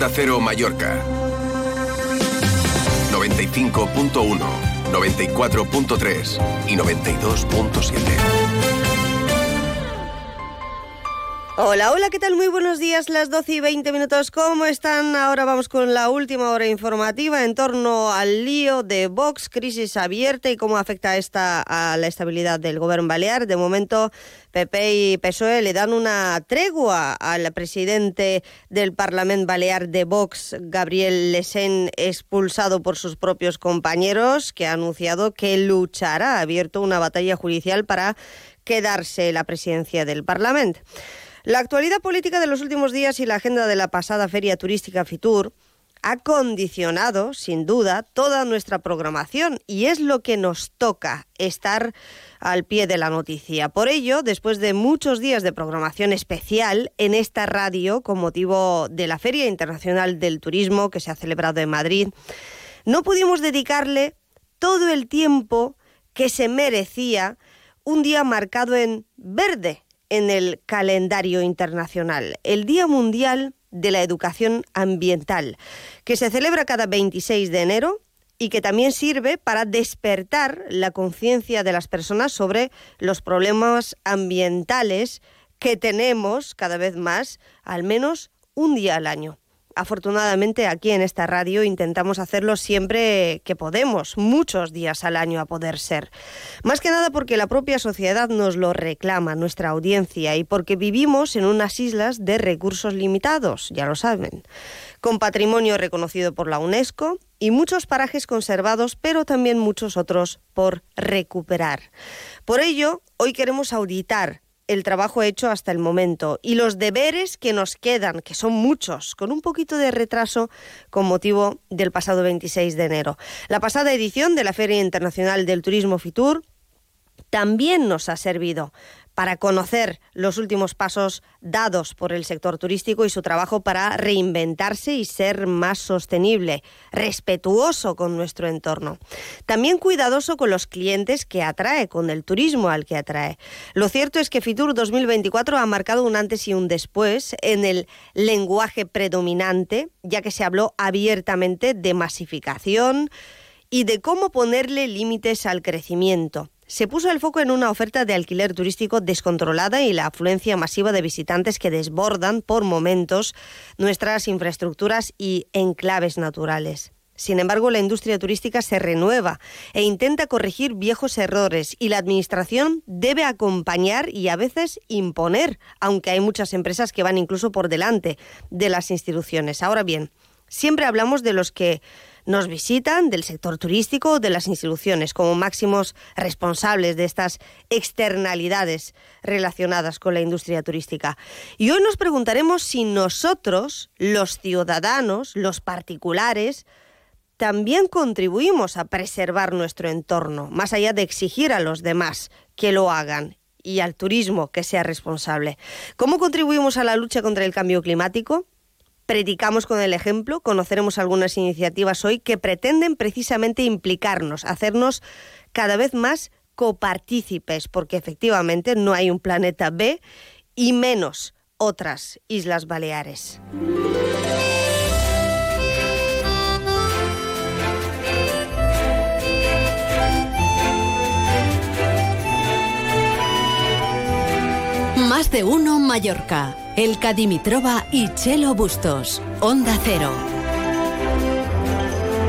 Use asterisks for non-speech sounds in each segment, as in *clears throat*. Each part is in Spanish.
Onda Cero Mallorca. 95.1, 94.3 y 92.7. Hola, hola, ¿qué tal? Muy buenos días, las 12 y 20 minutos. ¿Cómo están? Ahora vamos con la última hora informativa en torno al lío de Vox, crisis abierta y cómo afecta esta a la estabilidad del gobierno balear. De momento, PP y PSOE le dan una tregua al presidente del Parlamento Balear de Vox, Gabriel Lesen, expulsado por sus propios compañeros, que ha anunciado que luchará, ha abierto una batalla judicial para quedarse la presidencia del Parlamento. La actualidad política de los últimos días y la agenda de la pasada feria turística Fitur ha condicionado, sin duda, toda nuestra programación y es lo que nos toca estar al pie de la noticia. Por ello, después de muchos días de programación especial en esta radio con motivo de la Feria Internacional del Turismo que se ha celebrado en Madrid, no pudimos dedicarle todo el tiempo que se merecía un día marcado en verde en el calendario internacional, el Día Mundial de la Educación Ambiental, que se celebra cada 26 de enero y que también sirve para despertar la conciencia de las personas sobre los problemas ambientales que tenemos cada vez más, al menos un día al año. Afortunadamente aquí en esta radio intentamos hacerlo siempre que podemos, muchos días al año a poder ser. Más que nada porque la propia sociedad nos lo reclama, nuestra audiencia, y porque vivimos en unas islas de recursos limitados, ya lo saben, con patrimonio reconocido por la UNESCO y muchos parajes conservados, pero también muchos otros por recuperar. Por ello, hoy queremos auditar el trabajo hecho hasta el momento y los deberes que nos quedan, que son muchos, con un poquito de retraso con motivo del pasado 26 de enero. La pasada edición de la Feria Internacional del Turismo Fitur también nos ha servido para conocer los últimos pasos dados por el sector turístico y su trabajo para reinventarse y ser más sostenible, respetuoso con nuestro entorno. También cuidadoso con los clientes que atrae, con el turismo al que atrae. Lo cierto es que Fitur 2024 ha marcado un antes y un después en el lenguaje predominante, ya que se habló abiertamente de masificación y de cómo ponerle límites al crecimiento se puso el foco en una oferta de alquiler turístico descontrolada y la afluencia masiva de visitantes que desbordan por momentos nuestras infraestructuras y enclaves naturales. Sin embargo, la industria turística se renueva e intenta corregir viejos errores y la Administración debe acompañar y a veces imponer, aunque hay muchas empresas que van incluso por delante de las instituciones. Ahora bien, siempre hablamos de los que nos visitan del sector turístico de las instituciones como máximos responsables de estas externalidades relacionadas con la industria turística. Y hoy nos preguntaremos si nosotros, los ciudadanos, los particulares, también contribuimos a preservar nuestro entorno, más allá de exigir a los demás que lo hagan y al turismo que sea responsable. ¿Cómo contribuimos a la lucha contra el cambio climático? Predicamos con el ejemplo, conoceremos algunas iniciativas hoy que pretenden precisamente implicarnos, hacernos cada vez más copartícipes, porque efectivamente no hay un planeta B y menos otras Islas Baleares. Más de uno Mallorca. El Dimitrova y Chelo Bustos. Onda Cero.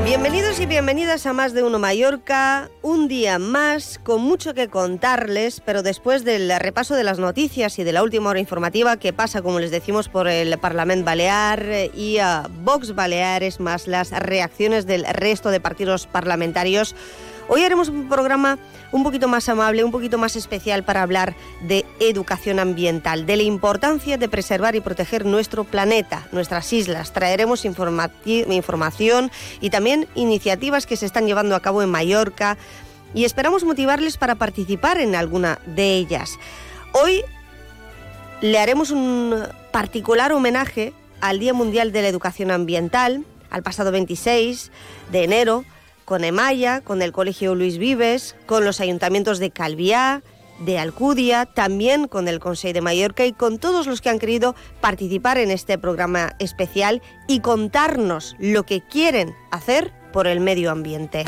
Bienvenidos y bienvenidas a Más de Uno Mallorca, un día más con mucho que contarles, pero después del repaso de las noticias y de la última hora informativa que pasa, como les decimos, por el Parlamento Balear y a Vox Baleares, más las reacciones del resto de partidos parlamentarios, hoy haremos un programa un poquito más amable, un poquito más especial para hablar de educación ambiental, de la importancia de preservar y proteger nuestro planeta, nuestras islas. Traeremos información y también iniciativas que se están llevando a cabo en Mallorca y esperamos motivarles para participar en alguna de ellas. Hoy le haremos un particular homenaje al Día Mundial de la Educación Ambiental, al pasado 26 de enero, con Emaya, con el Colegio Luis Vives, con los ayuntamientos de Calviá, de Alcudia, también con el Consejo de Mallorca y con todos los que han querido participar en este programa especial y contarnos lo que quieren hacer por el medio ambiente.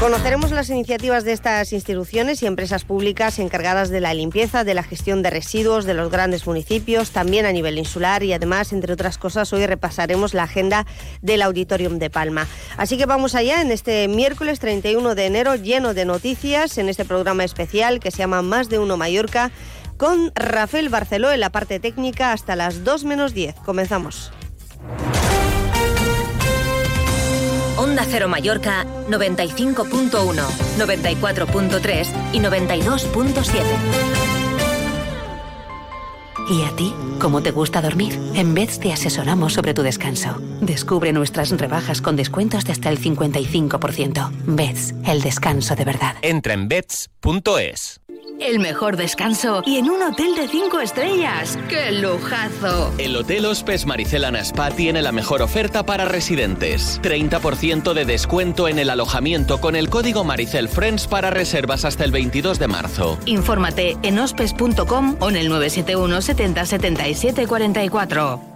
Conoceremos las iniciativas de estas instituciones y empresas públicas encargadas de la limpieza, de la gestión de residuos de los grandes municipios, también a nivel insular y además, entre otras cosas, hoy repasaremos la agenda del Auditorium de Palma. Así que vamos allá en este miércoles 31 de enero lleno de noticias en este programa especial que se llama Más de Uno Mallorca con Rafael Barceló en la parte técnica hasta las 2 menos 10. Comenzamos. Onda Cero Mallorca 95.1, 94.3 y 92.7. ¿Y a ti? ¿Cómo te gusta dormir? En Beds te asesoramos sobre tu descanso. Descubre nuestras rebajas con descuentos de hasta el 55%. Beds, el descanso de verdad. Entra en beds.es. El mejor descanso y en un hotel de 5 estrellas. ¡Qué lujazo! El Hotel Hospes Maricelana Spa tiene la mejor oferta para residentes. 30% de descuento en el alojamiento con el código Maricel Friends para reservas hasta el 22 de marzo. Infórmate en hospes.com o en el 971 70 77 44.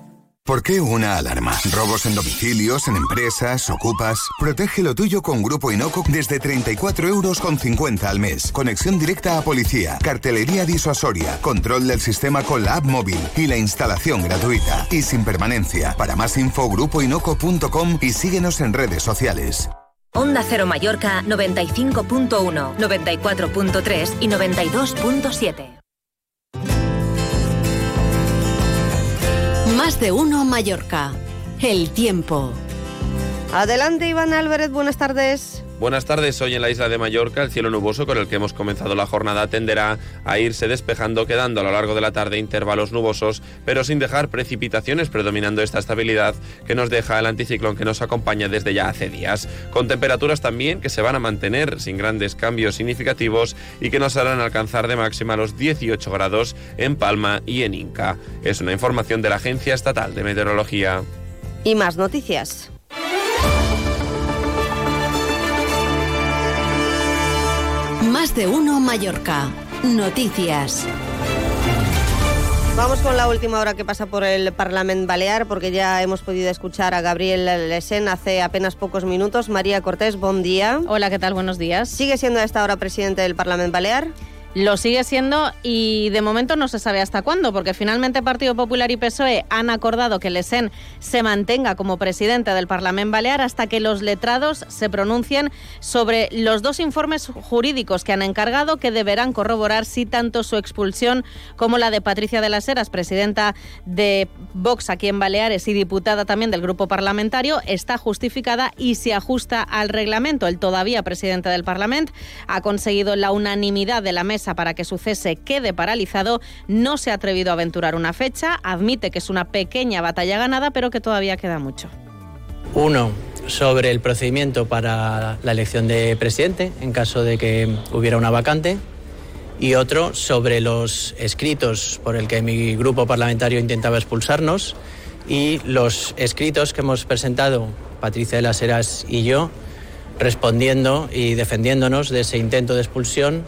¿Por qué una alarma? ¿Robos en domicilios, en empresas, ocupas? Protege lo tuyo con Grupo Inoco desde 34 euros con 50 al mes. Conexión directa a policía, cartelería disuasoria, control del sistema con la app móvil y la instalación gratuita. Y sin permanencia. Para más info, grupoinoco.com y síguenos en redes sociales. Onda Cero Mallorca 95.1, 94.3 y 92.7. Más de uno Mallorca. El tiempo. Adelante, Iván Álvarez, buenas tardes. Buenas tardes, hoy en la isla de Mallorca el cielo nuboso con el que hemos comenzado la jornada tenderá a irse despejando quedando a lo largo de la tarde intervalos nubosos pero sin dejar precipitaciones predominando esta estabilidad que nos deja el anticiclón que nos acompaña desde ya hace días, con temperaturas también que se van a mantener sin grandes cambios significativos y que nos harán alcanzar de máxima los 18 grados en Palma y en Inca. Es una información de la Agencia Estatal de Meteorología. Y más noticias. Más de uno Mallorca. Noticias. Vamos con la última hora que pasa por el Parlamento Balear, porque ya hemos podido escuchar a Gabriel Lesen hace apenas pocos minutos. María Cortés, buen día. Hola, ¿qué tal? Buenos días. ¿Sigue siendo a esta hora presidente del Parlamento Balear? Lo sigue siendo y de momento no se sabe hasta cuándo, porque finalmente Partido Popular y PSOE han acordado que Lesen se mantenga como presidente del Parlamento Balear hasta que los letrados se pronuncien sobre los dos informes jurídicos que han encargado que deberán corroborar si tanto su expulsión como la de Patricia de las Heras, presidenta de Vox aquí en Baleares y diputada también del grupo parlamentario, está justificada y se ajusta al reglamento. El todavía presidente del Parlamento ha conseguido la unanimidad de la mesa para que su cese quede paralizado, no se ha atrevido a aventurar una fecha, admite que es una pequeña batalla ganada, pero que todavía queda mucho. Uno, sobre el procedimiento para la elección de presidente, en caso de que hubiera una vacante, y otro sobre los escritos por el que mi grupo parlamentario intentaba expulsarnos y los escritos que hemos presentado Patricia de las Heras y yo respondiendo y defendiéndonos de ese intento de expulsión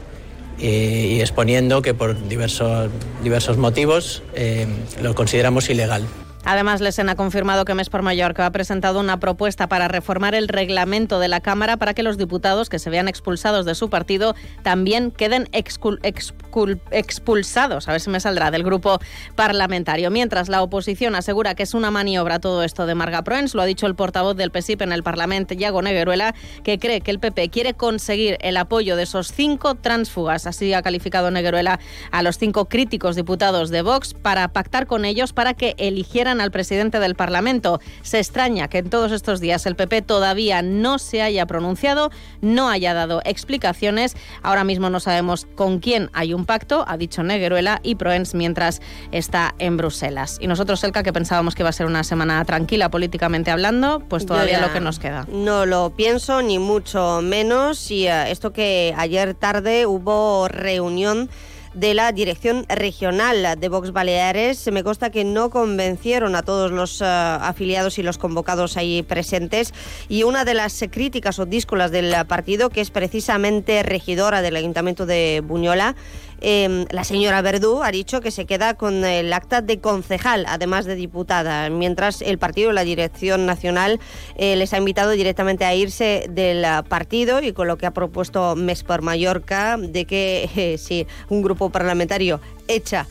y exponiendo que por diversos, diversos motivos eh, lo consideramos ilegal. Además, Lesen ha confirmado que Mes por Mallorca ha presentado una propuesta para reformar el reglamento de la Cámara para que los diputados que se vean expulsados de su partido también queden expulsados, a ver si me saldrá, del grupo parlamentario. Mientras la oposición asegura que es una maniobra todo esto de Marga Proens, lo ha dicho el portavoz del PSIP en el Parlamento, Iago Negueruela, que cree que el PP quiere conseguir el apoyo de esos cinco transfugas, así ha calificado Negueruela a los cinco críticos diputados de Vox, para pactar con ellos para que eligieran al presidente del Parlamento. Se extraña que en todos estos días el PP todavía no se haya pronunciado, no haya dado explicaciones. Ahora mismo no sabemos con quién hay un pacto, ha dicho Negueruela y Proens mientras está en Bruselas. Y nosotros, Elka, que pensábamos que iba a ser una semana tranquila políticamente hablando, pues todavía lo que nos queda. No lo pienso, ni mucho menos. Y uh, esto que ayer tarde hubo reunión de la dirección regional de Vox Baleares. Me consta que no convencieron a todos los eh, afiliados y los convocados ahí presentes y una de las críticas o díscolas del partido, que es precisamente regidora del Ayuntamiento de Buñola, Em, la señora Verdú ha dicho que se queda con el acta de concejal, además de diputada, mientras el partido, la dirección nacional, eh, les ha invitado directamente a irse del partido y con lo que ha propuesto Mes por Mallorca, de que *laughs* eh, si un grupo parlamentario echa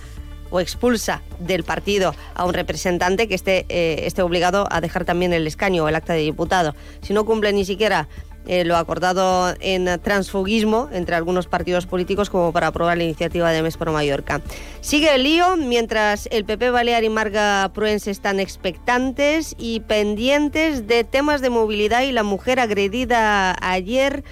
o expulsa del partido a un representante que esté, eh, esté obligado a dejar también el escaño o el acta de diputado. Si no cumple ni siquiera eh, lo acordado en transfugismo entre algunos partidos políticos como para aprobar la iniciativa de Mes por Mallorca. Sigue el lío mientras el PP Balear y Marga Pruense están expectantes y pendientes de temas de movilidad y la mujer agredida ayer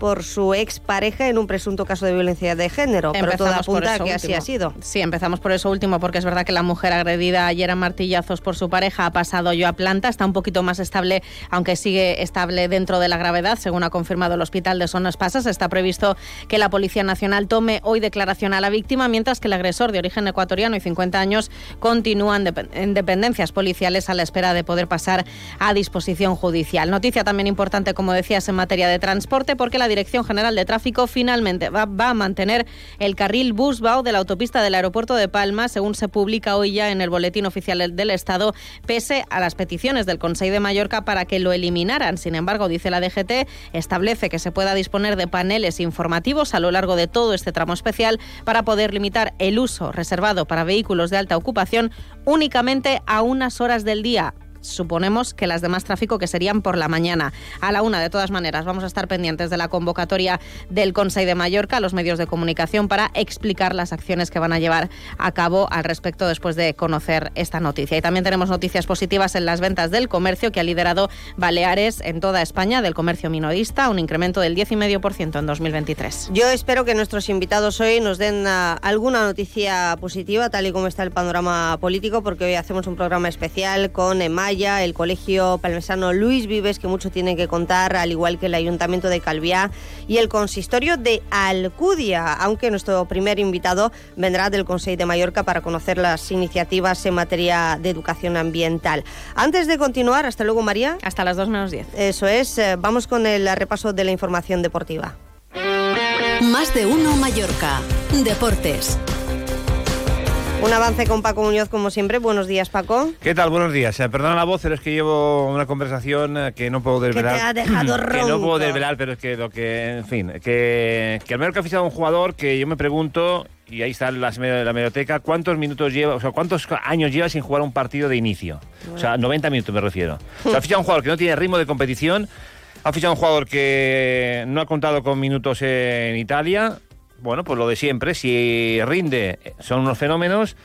por su expareja en un presunto caso de violencia de género. pero todo apunta a que así ha sido. Sí, empezamos por eso último, porque es verdad que la mujer agredida ayer a martillazos por su pareja ha pasado yo a planta, está un poquito más estable, aunque sigue estable dentro de la gravedad, según ha confirmado el hospital de Sonas Pasas. Está previsto que la Policía Nacional tome hoy declaración a la víctima, mientras que el agresor de origen ecuatoriano y 50 años continúa en dependencias policiales a la espera de poder pasar a disposición judicial. Noticia también importante, como decías, en materia de transporte, porque la Dirección General de Tráfico finalmente va, a mantener el carril Busbao de la autopista del aeropuerto de Palma, según se publica hoy ya en el Boletín Oficial del Estado, pese a las peticiones del Consejo de Mallorca para que lo eliminaran. Sin embargo, dice la DGT, establece que se pueda disponer de paneles informativos a lo largo de todo este tramo especial para poder limitar el uso reservado para vehículos de alta ocupación únicamente a unas horas del día suponemos que las demás tráfico que serían por la mañana. A la una, de todas maneras, vamos a estar pendientes de la convocatoria del Consejo de Mallorca a los medios de comunicación para explicar las acciones que van a llevar a cabo al respecto después de conocer esta noticia. Y también tenemos noticias positivas en las ventas del comercio que ha liderado Baleares en toda España del comercio minorista, un incremento del 10,5% en 2023. Yo espero que nuestros invitados hoy nos den ah, alguna noticia positiva, tal y como está el panorama político, porque hoy hacemos un programa especial con El Colegio Palmesano Luis Vives, que mucho tiene que contar, al igual que el Ayuntamiento de Calviá y el Consistorio de Alcudia, aunque nuestro primer invitado vendrá del Consejo de Mallorca para conocer las iniciativas en materia de educación ambiental. Antes de continuar, hasta luego María. Hasta las 2 menos 10. Eso es, eh, vamos con el repaso de la información deportiva. Más de uno Mallorca. Deportes. Un avance con Paco Muñoz, como siempre. Buenos días, Paco. ¿Qué tal? Buenos días. Eh, perdona la voz, pero es que llevo una conversación eh, que no puedo desvelar. Que te ha dejado ronco. *clears throat* Que no puedo desvelar, pero es que lo que, en fin, que, que ha fichado un jugador que yo me pregunto, y ahí está la, la biblioteca, ¿cuántos minutos lleva, o sea, cuántos años lleva sin jugar un partido de inicio? O sea, 90 minutos me refiero. O sea, ha *laughs* fichado un jugador que no tiene ritmo de competición, ha fichado un jugador que no ha contado con minutos en Italia, bueno, pues lo de siempre, si rinde, son unos fenómenos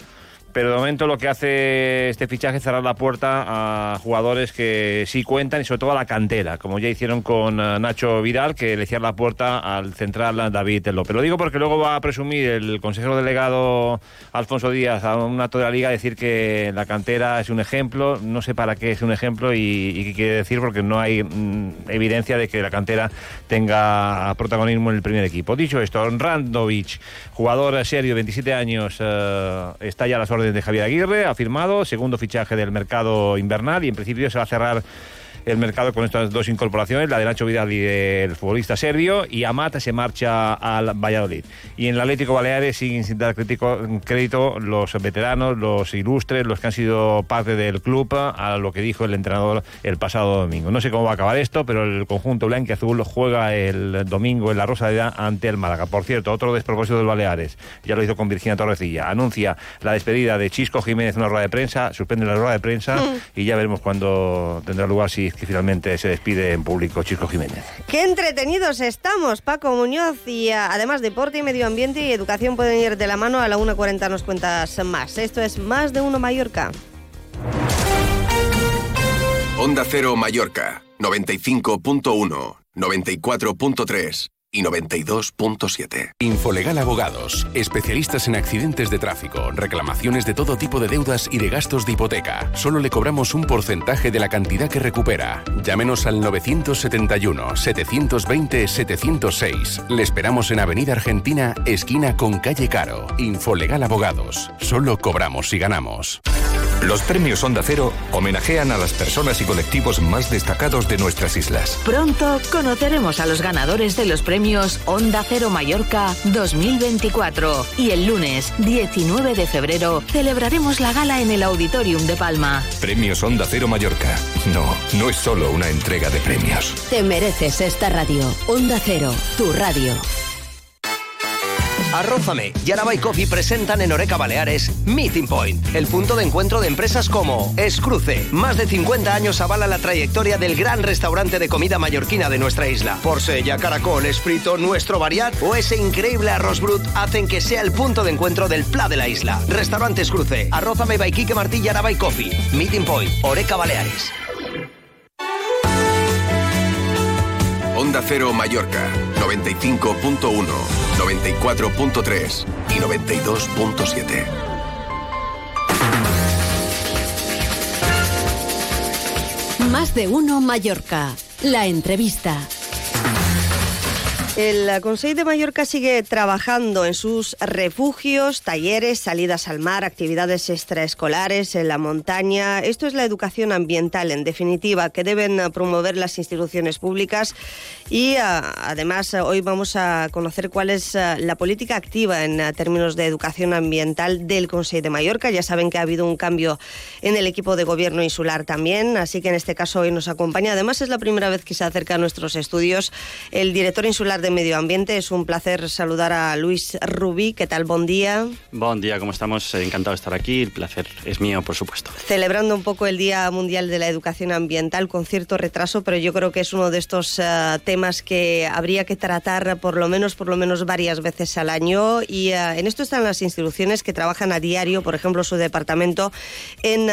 pero de momento lo que hace este fichaje es cerrar la puerta a jugadores que sí cuentan y sobre todo a la cantera, como ya hicieron con eh, Nacho Vidal, que le cierra la puerta al central David López. Lo digo porque luego va a presumir el consejero delegado Alfonso Díaz a un acto de la liga decir que la cantera es un ejemplo, no sé para qué es un ejemplo y, qué quiere decir porque no hay mm, evidencia de que la cantera tenga protagonismo en el primer equipo. Dicho esto, Randovic, jugador serio, 27 años, eh, está ya a las órdenes de Javier Aguirre, ha firmado, segundo fichaje del mercado invernal y en principio se va a cerrar el mercado con estas dos incorporaciones, la de Nacho Vidal y del futbolista serbio, y Amata se marcha al Valladolid. Y en el Atlético Baleares siguen sin dar crédito los veteranos, los ilustres, los que han sido parte del club, a lo que dijo el entrenador el pasado domingo. No sé cómo va a acabar esto, pero el conjunto blanco azul juega el domingo en la Rosaleda ante el Málaga. Por cierto, otro despropósito del Baleares, ya lo hizo con Virginia Torrecilla, anuncia la despedida de Chisco Jiménez en una rueda de prensa, suspende la rueda de prensa mm. y ya veremos cuándo tendrá lugar si que finalmente se despide en público Chico Jiménez. Qué entretenidos estamos, Paco Muñoz, y ah, además deporte y medio ambiente y educación pueden ir de la mano. A la 1.40 nos cuentas más. Esto es Más de Uno Mallorca. Onda Cero Mallorca, 95.1, 94.3 y 92.7. Infolegal Abogados, especialistas en accidentes de tráfico, reclamaciones de todo tipo de deudas y de gastos de hipoteca. Solo le cobramos un porcentaje de la cantidad que recupera. Llámenos al 971-720-706. Le esperamos en Avenida Argentina, esquina con calle Caro. Infolegal Abogados. Solo cobramos si ganamos. Los premios Onda Cero homenajean a las personas y colectivos más destacados de nuestras islas. Pronto conoceremos a los ganadores de los premios Onda Cero Mallorca 2024 y el lunes 19 de febrero celebraremos la gala en el Auditorium de Palma. Premios Onda Cero Mallorca. No, no es solo una entrega de premios. Te mereces esta radio. Onda Cero, tu radio. Arrózame y Arabay Coffee presentan en Oreca Baleares Meeting Point, el punto de encuentro de empresas como Escruce. Más de 50 años avala la trayectoria del gran restaurante de comida mallorquina de nuestra isla. Porsella, Caracol, Esprito, Nuestro Variat o ese increíble arroz brut hacen que sea el punto de encuentro del pla de la isla. Restaurante Escruce, Arrózame by Quique Martí y Arabay Coffee. Meeting Point, Oreca Baleares. Onda Cero Mallorca, 95.1, 94.3 y 92.7. Más de uno Mallorca. La entrevista. El Consejo de Mallorca sigue trabajando en sus refugios, talleres, salidas al mar, actividades extraescolares en la montaña. Esto es la educación ambiental, en definitiva, que deben promover las instituciones públicas. Y ah, además, hoy vamos a conocer cuál es ah, la política activa en ah, términos de educación ambiental del Consejo de Mallorca. Ya saben que ha habido un cambio en el equipo de gobierno insular también, así que en este caso hoy nos acompaña. Además, es la primera vez que se acerca a nuestros estudios el director insular de Medio Ambiente. Es un placer saludar a Luis Rubí. ¿Qué tal? Buen día. Buen día, ¿cómo estamos? Encantado de estar aquí. El placer es mío, por supuesto. Celebrando un poco el Día Mundial de la Educación Ambiental con cierto retraso, pero yo creo que es uno de estos uh, temas que habría que tratar por lo menos, por lo menos varias veces al año. Y uh, en esto están las instituciones que trabajan a diario, por ejemplo, su departamento, en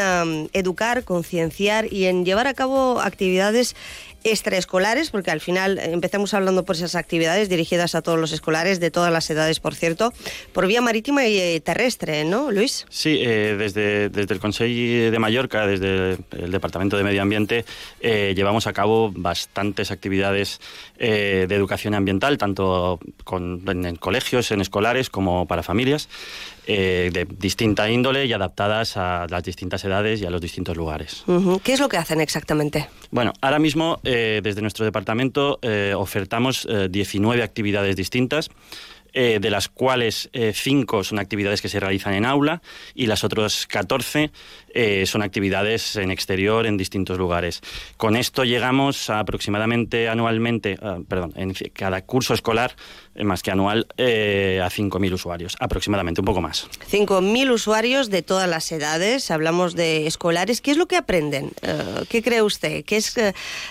educar, concienciar y en llevar a cabo actividades extraescolares, porque al final empezamos hablando por esas actividades dirigidas a todos los escolares, de todas las edades, por cierto, por vía marítima y eh, terrestre, ¿no, Luis? Sí, eh, desde, desde el Consejo de Mallorca, desde el Departamento de Medio Ambiente, eh, llevamos a cabo bastantes actividades de educación ambiental, tanto con, en, en colegios, en escolares, como para familias. Eh, de distinta índole y adaptadas a las distintas edades y a los distintos lugares. ¿Qué es lo que hacen exactamente? Bueno, ahora mismo eh, desde nuestro departamento eh, ofertamos 19 actividades distintas. Eh, de las cuales eh, cinco son actividades que se realizan en aula y las otras 14 eh, son actividades en exterior en distintos lugares. Con esto llegamos a aproximadamente anualmente, uh, perdón, en cada curso escolar, más que anual, a 5.000 usuarios, aproximadamente, un poco más. 5.000 usuarios de todas las edades, hablamos de escolares. ¿Qué es lo que aprenden? ¿Qué cree usted? ¿Qué es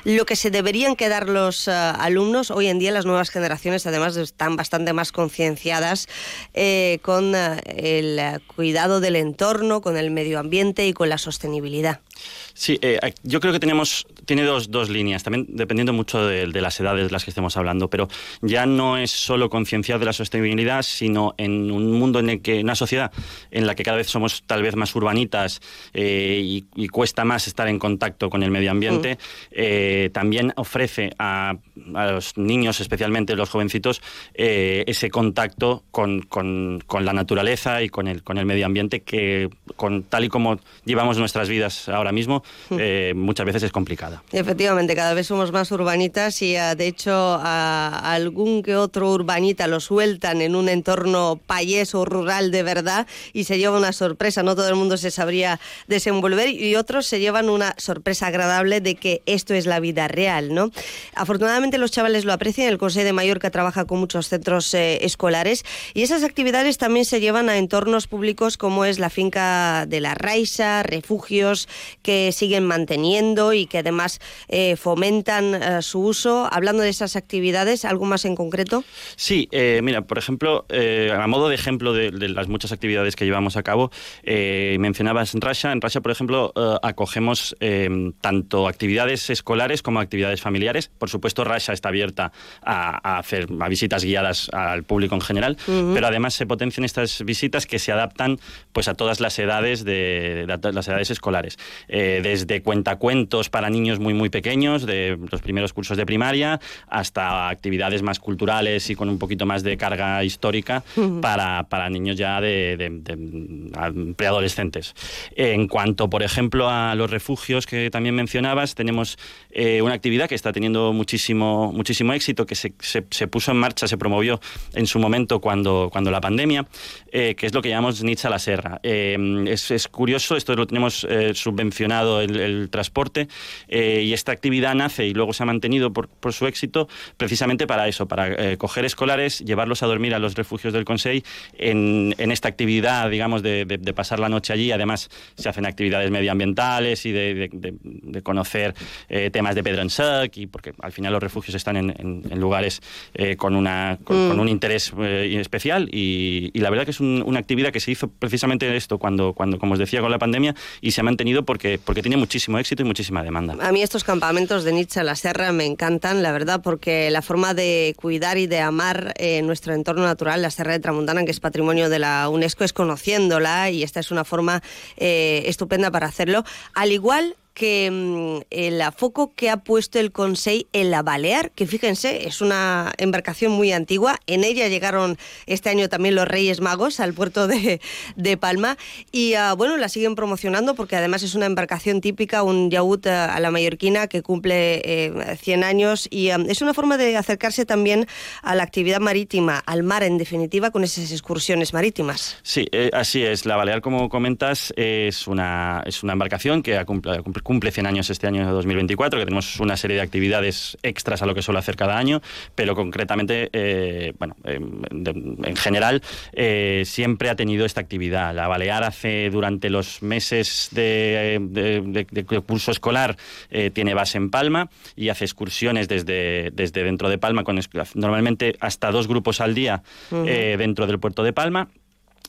lo que se deberían quedar los alumnos? Hoy en día las nuevas generaciones además están bastante más concienciadas eh, con el cuidado del entorno, con el medio ambiente y con la sostenibilidad. Sí, eh, yo creo que tenemos, tiene dos, dos líneas, también dependiendo mucho de, de, las edades de las que estemos hablando, pero ya no es solo concienciar de la sostenibilidad, sino en un mundo en el que, una sociedad en la que cada vez somos tal vez más urbanitas eh, y, y, cuesta más estar en contacto con el medio ambiente, mm. eh, también ofrece a, a, los niños, especialmente los jovencitos, eh, ese contacto con, con, con, la naturaleza y con el, con el medio ambiente que, con, tal y como llevamos nuestras vidas ahora mismo, eh, muchas veces es complicada. Efectivamente, cada vez somos más urbanitas y uh, de hecho a, a algún que otro urbanita lo sueltan en un entorno payés o rural de verdad y se lleva una sorpresa, no todo el mundo se sabría desenvolver y otros se llevan una sorpresa agradable de que esto es la vida real, ¿no? Afortunadamente los chavales lo aprecian, el Consejo de Mallorca trabaja con muchos centros eh, escolares y esas actividades también se llevan a entornos públicos como es la finca de la Raixa, refugios que siguen manteniendo y que además eh, fomentan eh, su uso. Hablando de esas actividades, ¿algo más en concreto? Sí, mira, por ejemplo, a modo de ejemplo de, las muchas actividades que llevamos a cabo, mencionabas en Rasha. En Rasha, por ejemplo, acogemos tanto actividades escolares como actividades familiares. Por supuesto, Rasha está abierta a, hacer visitas guiadas al público en general, pero además se potencian estas visitas que se adaptan pues a todas las edades de, las edades escolares, eh, desde cuentacuentos para niños muy muy pequeños, de los primeros cursos de primaria, hasta actividades más culturales y con un poquito más de carga histórica para, para, niños ya de, preadolescentes. En cuanto, por ejemplo, a los refugios que también mencionabas, tenemos eh, una actividad que está teniendo muchísimo, muchísimo éxito, que se, se, puso en marcha, se promovió en su momento cuando, cuando la pandemia, eh, que es lo que llamamos Nietzsche a la Serra. es, es curioso, esto lo tenemos eh, subvencionado el, transporte eh, y esta actividad nace y luego se ha mantenido por, su éxito precisamente para eso, para eh, coger escolares, llevarlos a dormir a los refugios del Consejo en, esta actividad, digamos, de, pasar la noche allí. Además, se hacen actividades medioambientales y de, conocer temas de Pedro en Sec, y porque al final los están en, lugares con, una, con, mm. un interés especial y, la verdad que es una actividad que se hizo precisamente esto cuando, cuando como os decía, con la pandemia y se ha mantenido porque, porque tiene muchísimo éxito y muchísima demanda. A mí estos campamentos de Nietzsche a la Serra me encantan, la verdad, porque la forma de cuidar y de amar eh, nuestro entorno natural, la Serra de Tramuntana, que es patrimonio de la UNESCO, es conociéndola y esta es una forma eh, estupenda para hacerlo. Al igual que mm, el foco que ha puesto el Consejo en la Balear, que fíjense, es una embarcación muy antigua. En ella llegaron este año también los Reyes Magos al puerto de, Palma y ah, bueno, la siguen promocionando porque además es una embarcación típica, un yaúd ah, a la mallorquina que cumple 100 eh, años y ah, es una forma de acercarse también a la actividad marítima, al mar en definitiva, con esas excursiones marítimas. Sí, eh, así es. La Balear, como comentas, es una, es una embarcación que ha cumplido cumple 100 años este año 2024, que tenemos una serie de actividades extras a lo que suele hacer cada año, pero concretamente, eh, bueno, en general, eh, siempre ha tenido esta actividad. La Balear hace durante los meses de, curso escolar eh, tiene base en Palma y hace excursiones desde, desde dentro de Palma, con normalmente hasta dos grupos al día dentro del puerto de Palma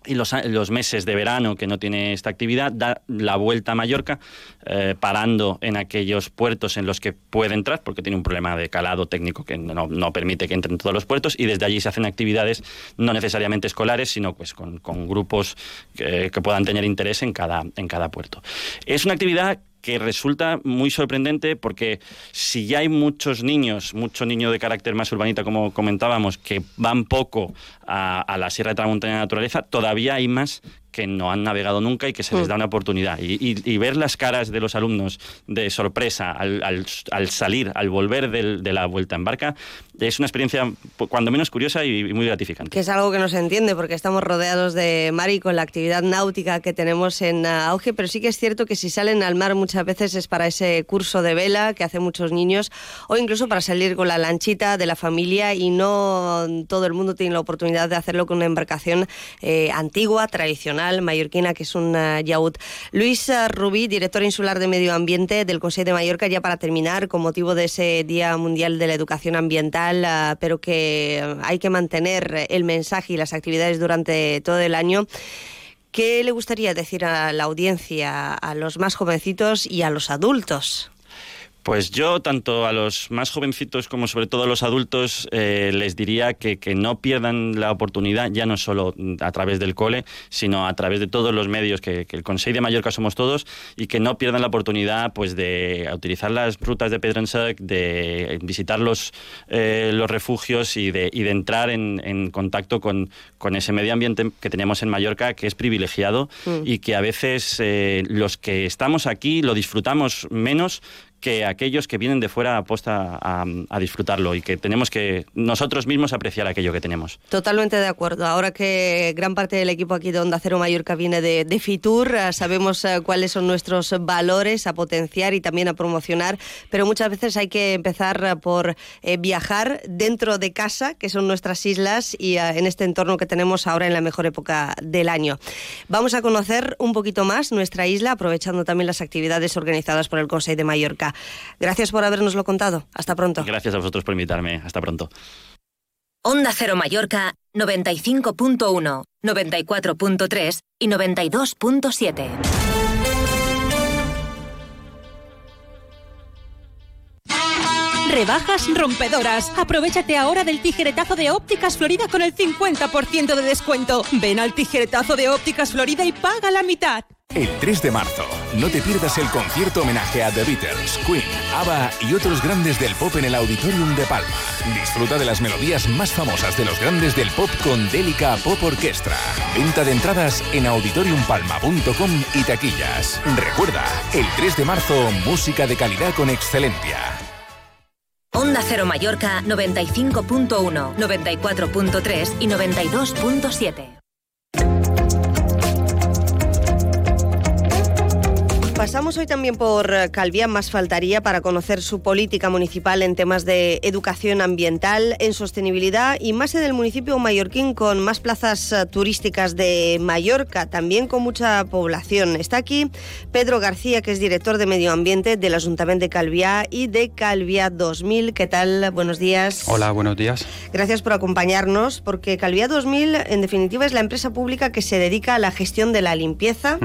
y los, los, meses de verano que no tiene esta actividad da la vuelta a Mallorca eh, parando en aquellos puertos en los que puede entrar porque tiene un problema de calado técnico que no, no permite que entren todos los puertos y desde allí se hacen actividades no necesariamente escolares sino pues con, con grupos que, que, puedan tener interés en cada, en cada puerto. Es una actividad que resulta muy sorprendente porque si ya hay muchos niños, mucho niño de carácter más urbanita, como comentábamos, que van poco a, la Sierra de Tramontana de Naturaleza, todavía hay más que no han navegado nunca y que se les mm. da una oportunidad. Y, ver las caras de los alumnos de sorpresa al, salir, al volver de la vuelta en barca, es una experiencia cuando menos curiosa y, muy gratificante. Que es algo que no se entiende porque estamos rodeados de mar y con la actividad náutica que tenemos en auge, pero sí que es cierto que si salen al mar muchas veces es para ese curso de vela que hacen muchos niños o incluso para salir con la lanchita de la familia y no todo el mundo tiene la oportunidad de hacerlo con una embarcación eh, antigua, tradicional mallorquina, que es un yaúd. Luis Rubí, director insular de Medio Ambiente del Consejo de Mallorca, ya para terminar, con motivo de ese Día Mundial de la Educación Ambiental, eh, pero que eh, hay que mantener el mensaje y las actividades durante todo el año. ¿Qué le gustaría decir a la audiencia, a los más jovencitos y a los adultos? Pues yo, tanto a los más jovencitos como sobre todo a los adultos, eh, les diría que, no pierdan la oportunidad, ya no solo a través del cole, sino a través de todos los medios, que, el Consejo de Mallorca somos todos, y que no pierdan la oportunidad pues, de utilizar las rutas de Pedro de visitar los, eh, los refugios y de, y de entrar en, contacto con, con, ese medio ambiente que tenemos en Mallorca, que es privilegiado mm. y que a veces eh, los que estamos aquí lo disfrutamos menos que aquellos que vienen de fuera aposta a, a disfrutarlo y que tenemos que nosotros mismos apreciar aquello que tenemos. Totalmente de acuerdo. Ahora que gran parte del equipo aquí de Onda Cero Mallorca viene de, de Fitur, eh, sabemos eh, cuáles son nuestros valores a potenciar y también a promocionar, pero muchas veces hay que empezar eh, por eh, viajar dentro de casa, que son nuestras islas, y en este entorno que tenemos ahora en la mejor época del año. Vamos a conocer un poquito más nuestra isla, aprovechando también las actividades organizadas por el Consejo de Mallorca. Gracias por habernoslo contado. Hasta pronto. Gracias a vosotros por invitarme. Hasta pronto. Onda Cero Mallorca 95.1, 94.3 y 92.7. Rebajas rompedoras. Aprovechate ahora del tijeretazo de Ópticas Florida con el 50% de descuento. Ven al tijeretazo de Ópticas Florida y paga la mitad. El 3 de marzo, no te pierdas el concierto homenaje a The Beatles, Queen, ABBA y otros grandes del pop en el Auditorium de Palma. Disfruta de las melodías más famosas de los grandes del pop con Délica Pop Orquestra. Venta de entradas en auditoriumpalma.com y taquillas. Recuerda, el 3 de marzo, música de calidad con excelencia. Onda Cero Mallorca 95.1, 94.3 y 92.7. Pasamos hoy también por Calviá, más faltaría, para conocer su política municipal en temas de educación ambiental, en sostenibilidad y más en el municipio mallorquín con más plazas eh, turísticas de Mallorca, también con mucha población. Está aquí Pedro García, que es director de Medio Ambiente del Ayuntamiento de Calviá y de Calviá 2000. ¿Qué tal? Buenos días. Hola, buenos días. Gracias por acompañarnos, porque Calviá 2000, en definitiva, es la empresa pública que se dedica a la gestión de la limpieza,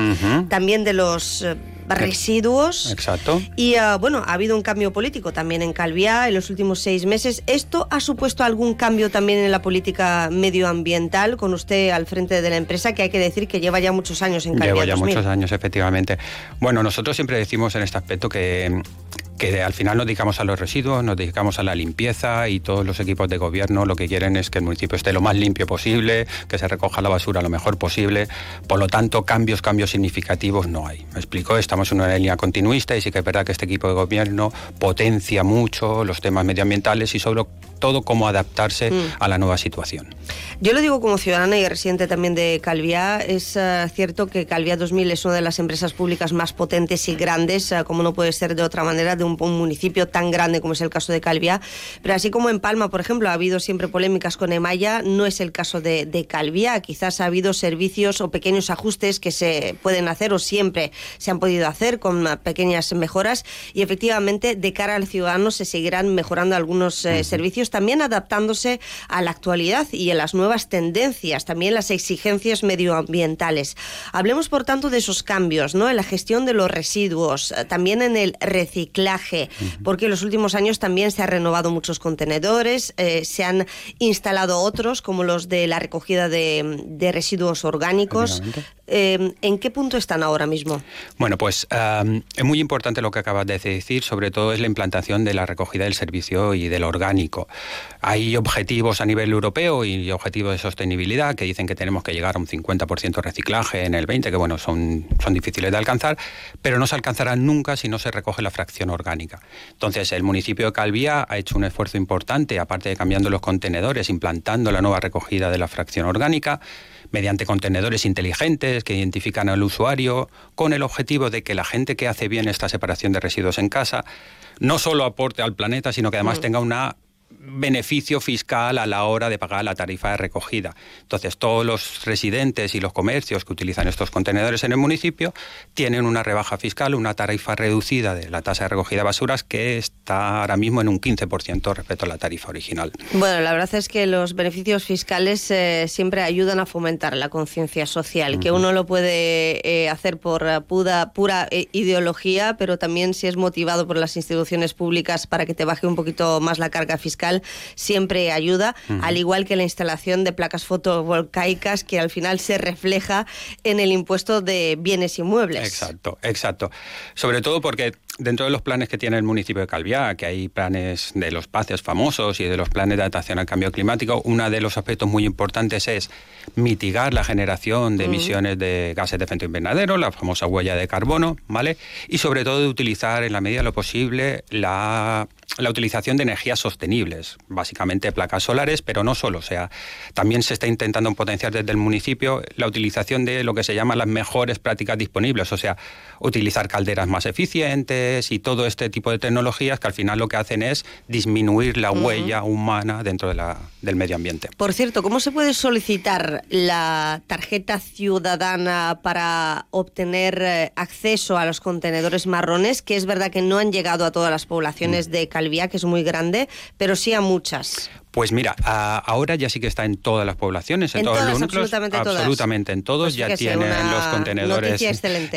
también de los eh, residuos. Exacto. Y ah, bueno, ha habido un cambio político también en Calviá en los últimos seis meses. ¿Esto ha supuesto algún cambio también en la política medioambiental con usted al frente de la empresa, que hay que decir que lleva ya muchos años en Calviá Llevo ya 2000? muchos años, efectivamente. Bueno, nosotros siempre decimos en este aspecto que, que al final nos dedicamos a los residuos, nos dedicamos a la limpieza y todos los equipos de gobierno lo que quieren es que el municipio esté lo más limpio posible, que se recoja la basura lo mejor posible. Por lo tanto, cambios, cambios significativos no hay. Me explico, estamos en una línea continuista y sí que es verdad que este equipo de gobierno potencia mucho los temas medioambientales y sobre todo cómo adaptarse Mm. a la nueva situación. Yo lo digo como ciudadana y residente también de Calviá. Es eh, cierto que Calviá 2000 es una de las empresas públicas más potentes y grandes, eh, como no puede ser de otra manera, de un, un municipio tan grande como es el caso de Calviá. Pero así como en Palma, por ejemplo, ha habido siempre polémicas con Emaya, no es el caso de, de Calviá. Quizás ha habido servicios o pequeños ajustes que se pueden hacer o siempre se han podido hacer con pequeñas mejoras y efectivamente de cara al ciudadano se seguirán mejorando algunos eh, servicios, también adaptándose a la actualidad y a las nuevas tendencias, también las exigencias medioambientales. Hablemos, por tanto, de esos cambios, ¿no? En la gestión de los residuos, eh, también en el reciclaje, porque en los últimos años también se han renovado muchos contenedores, eh, se han instalado otros, como los de la recogida de, de residuos orgánicos. Eh, ¿En qué punto están ahora mismo? Bueno, pues es muy importante lo que acabas de decir, sobre todo es la implantación de la recogida del servicio y del orgánico. Hay objetivos a nivel europeo y objetivos de sostenibilidad que dicen que tenemos que llegar a un 50% reciclaje en el 20, que bueno, son, son difíciles de alcanzar, pero no se alcanzarán nunca si no se recoge la fracción orgánica. Entonces, el municipio de Calvía ha hecho un esfuerzo importante, aparte de cambiando los contenedores, implantando la nueva recogida de la fracción orgánica mediante contenedores inteligentes que identifican al usuario, con el objetivo de que la gente que hace bien esta separación de residuos en casa no solo aporte al planeta, sino que además Mm. tenga una beneficio fiscal a la hora de pagar la tarifa de recogida. Entonces, todos los residentes y los comercios que utilizan estos contenedores en el municipio tienen una rebaja fiscal, una tarifa reducida de la tasa de recogida de basuras que está ahora mismo en un 15% respecto a la tarifa original. Bueno, la verdad es que los beneficios fiscales eh, siempre ayudan a fomentar la conciencia social, que uno lo puede eh, hacer por eh, pura, pura eh, ideología, pero también si es motivado por las instituciones públicas para que te baje un poquito más la carga fiscal, siempre ayuda, al igual que la instalación de placas fotovoltaicas que al final se refleja en el impuesto de bienes inmuebles. Exacto, exacto. Sobre todo porque dentro de los planes que tiene el municipio de Calviá, que hay planes de los PACES famosos y de los planes de adaptación al cambio climático, uno de los aspectos muy importantes es mitigar la generación de emisiones de gases de efecto invernadero, la famosa huella de carbono, ¿vale? Y sobre todo de utilizar en la medida de lo posible la la utilización de energías sostenibles, básicamente placas solares, pero no solo, o sea, también se está intentando potenciar desde el municipio la utilización de lo que se llama las mejores prácticas disponibles, o sea, utilizar calderas más eficientes y todo este tipo de tecnologías que al final lo que hacen es disminuir la huella humana dentro de la, del medio ambiente. Por cierto, ¿cómo se puede solicitar la tarjeta ciudadana para obtener eh, acceso a los contenedores marrones? Que es verdad que no han llegado a todas las poblaciones mm. de Calviá, que es muy grande, pero sí a muchas. Pues mira, ahora ya sí que está en todas las poblaciones, en, todos los núcleos, absolutamente, absolutamente en todos, pues ya tienen los contenedores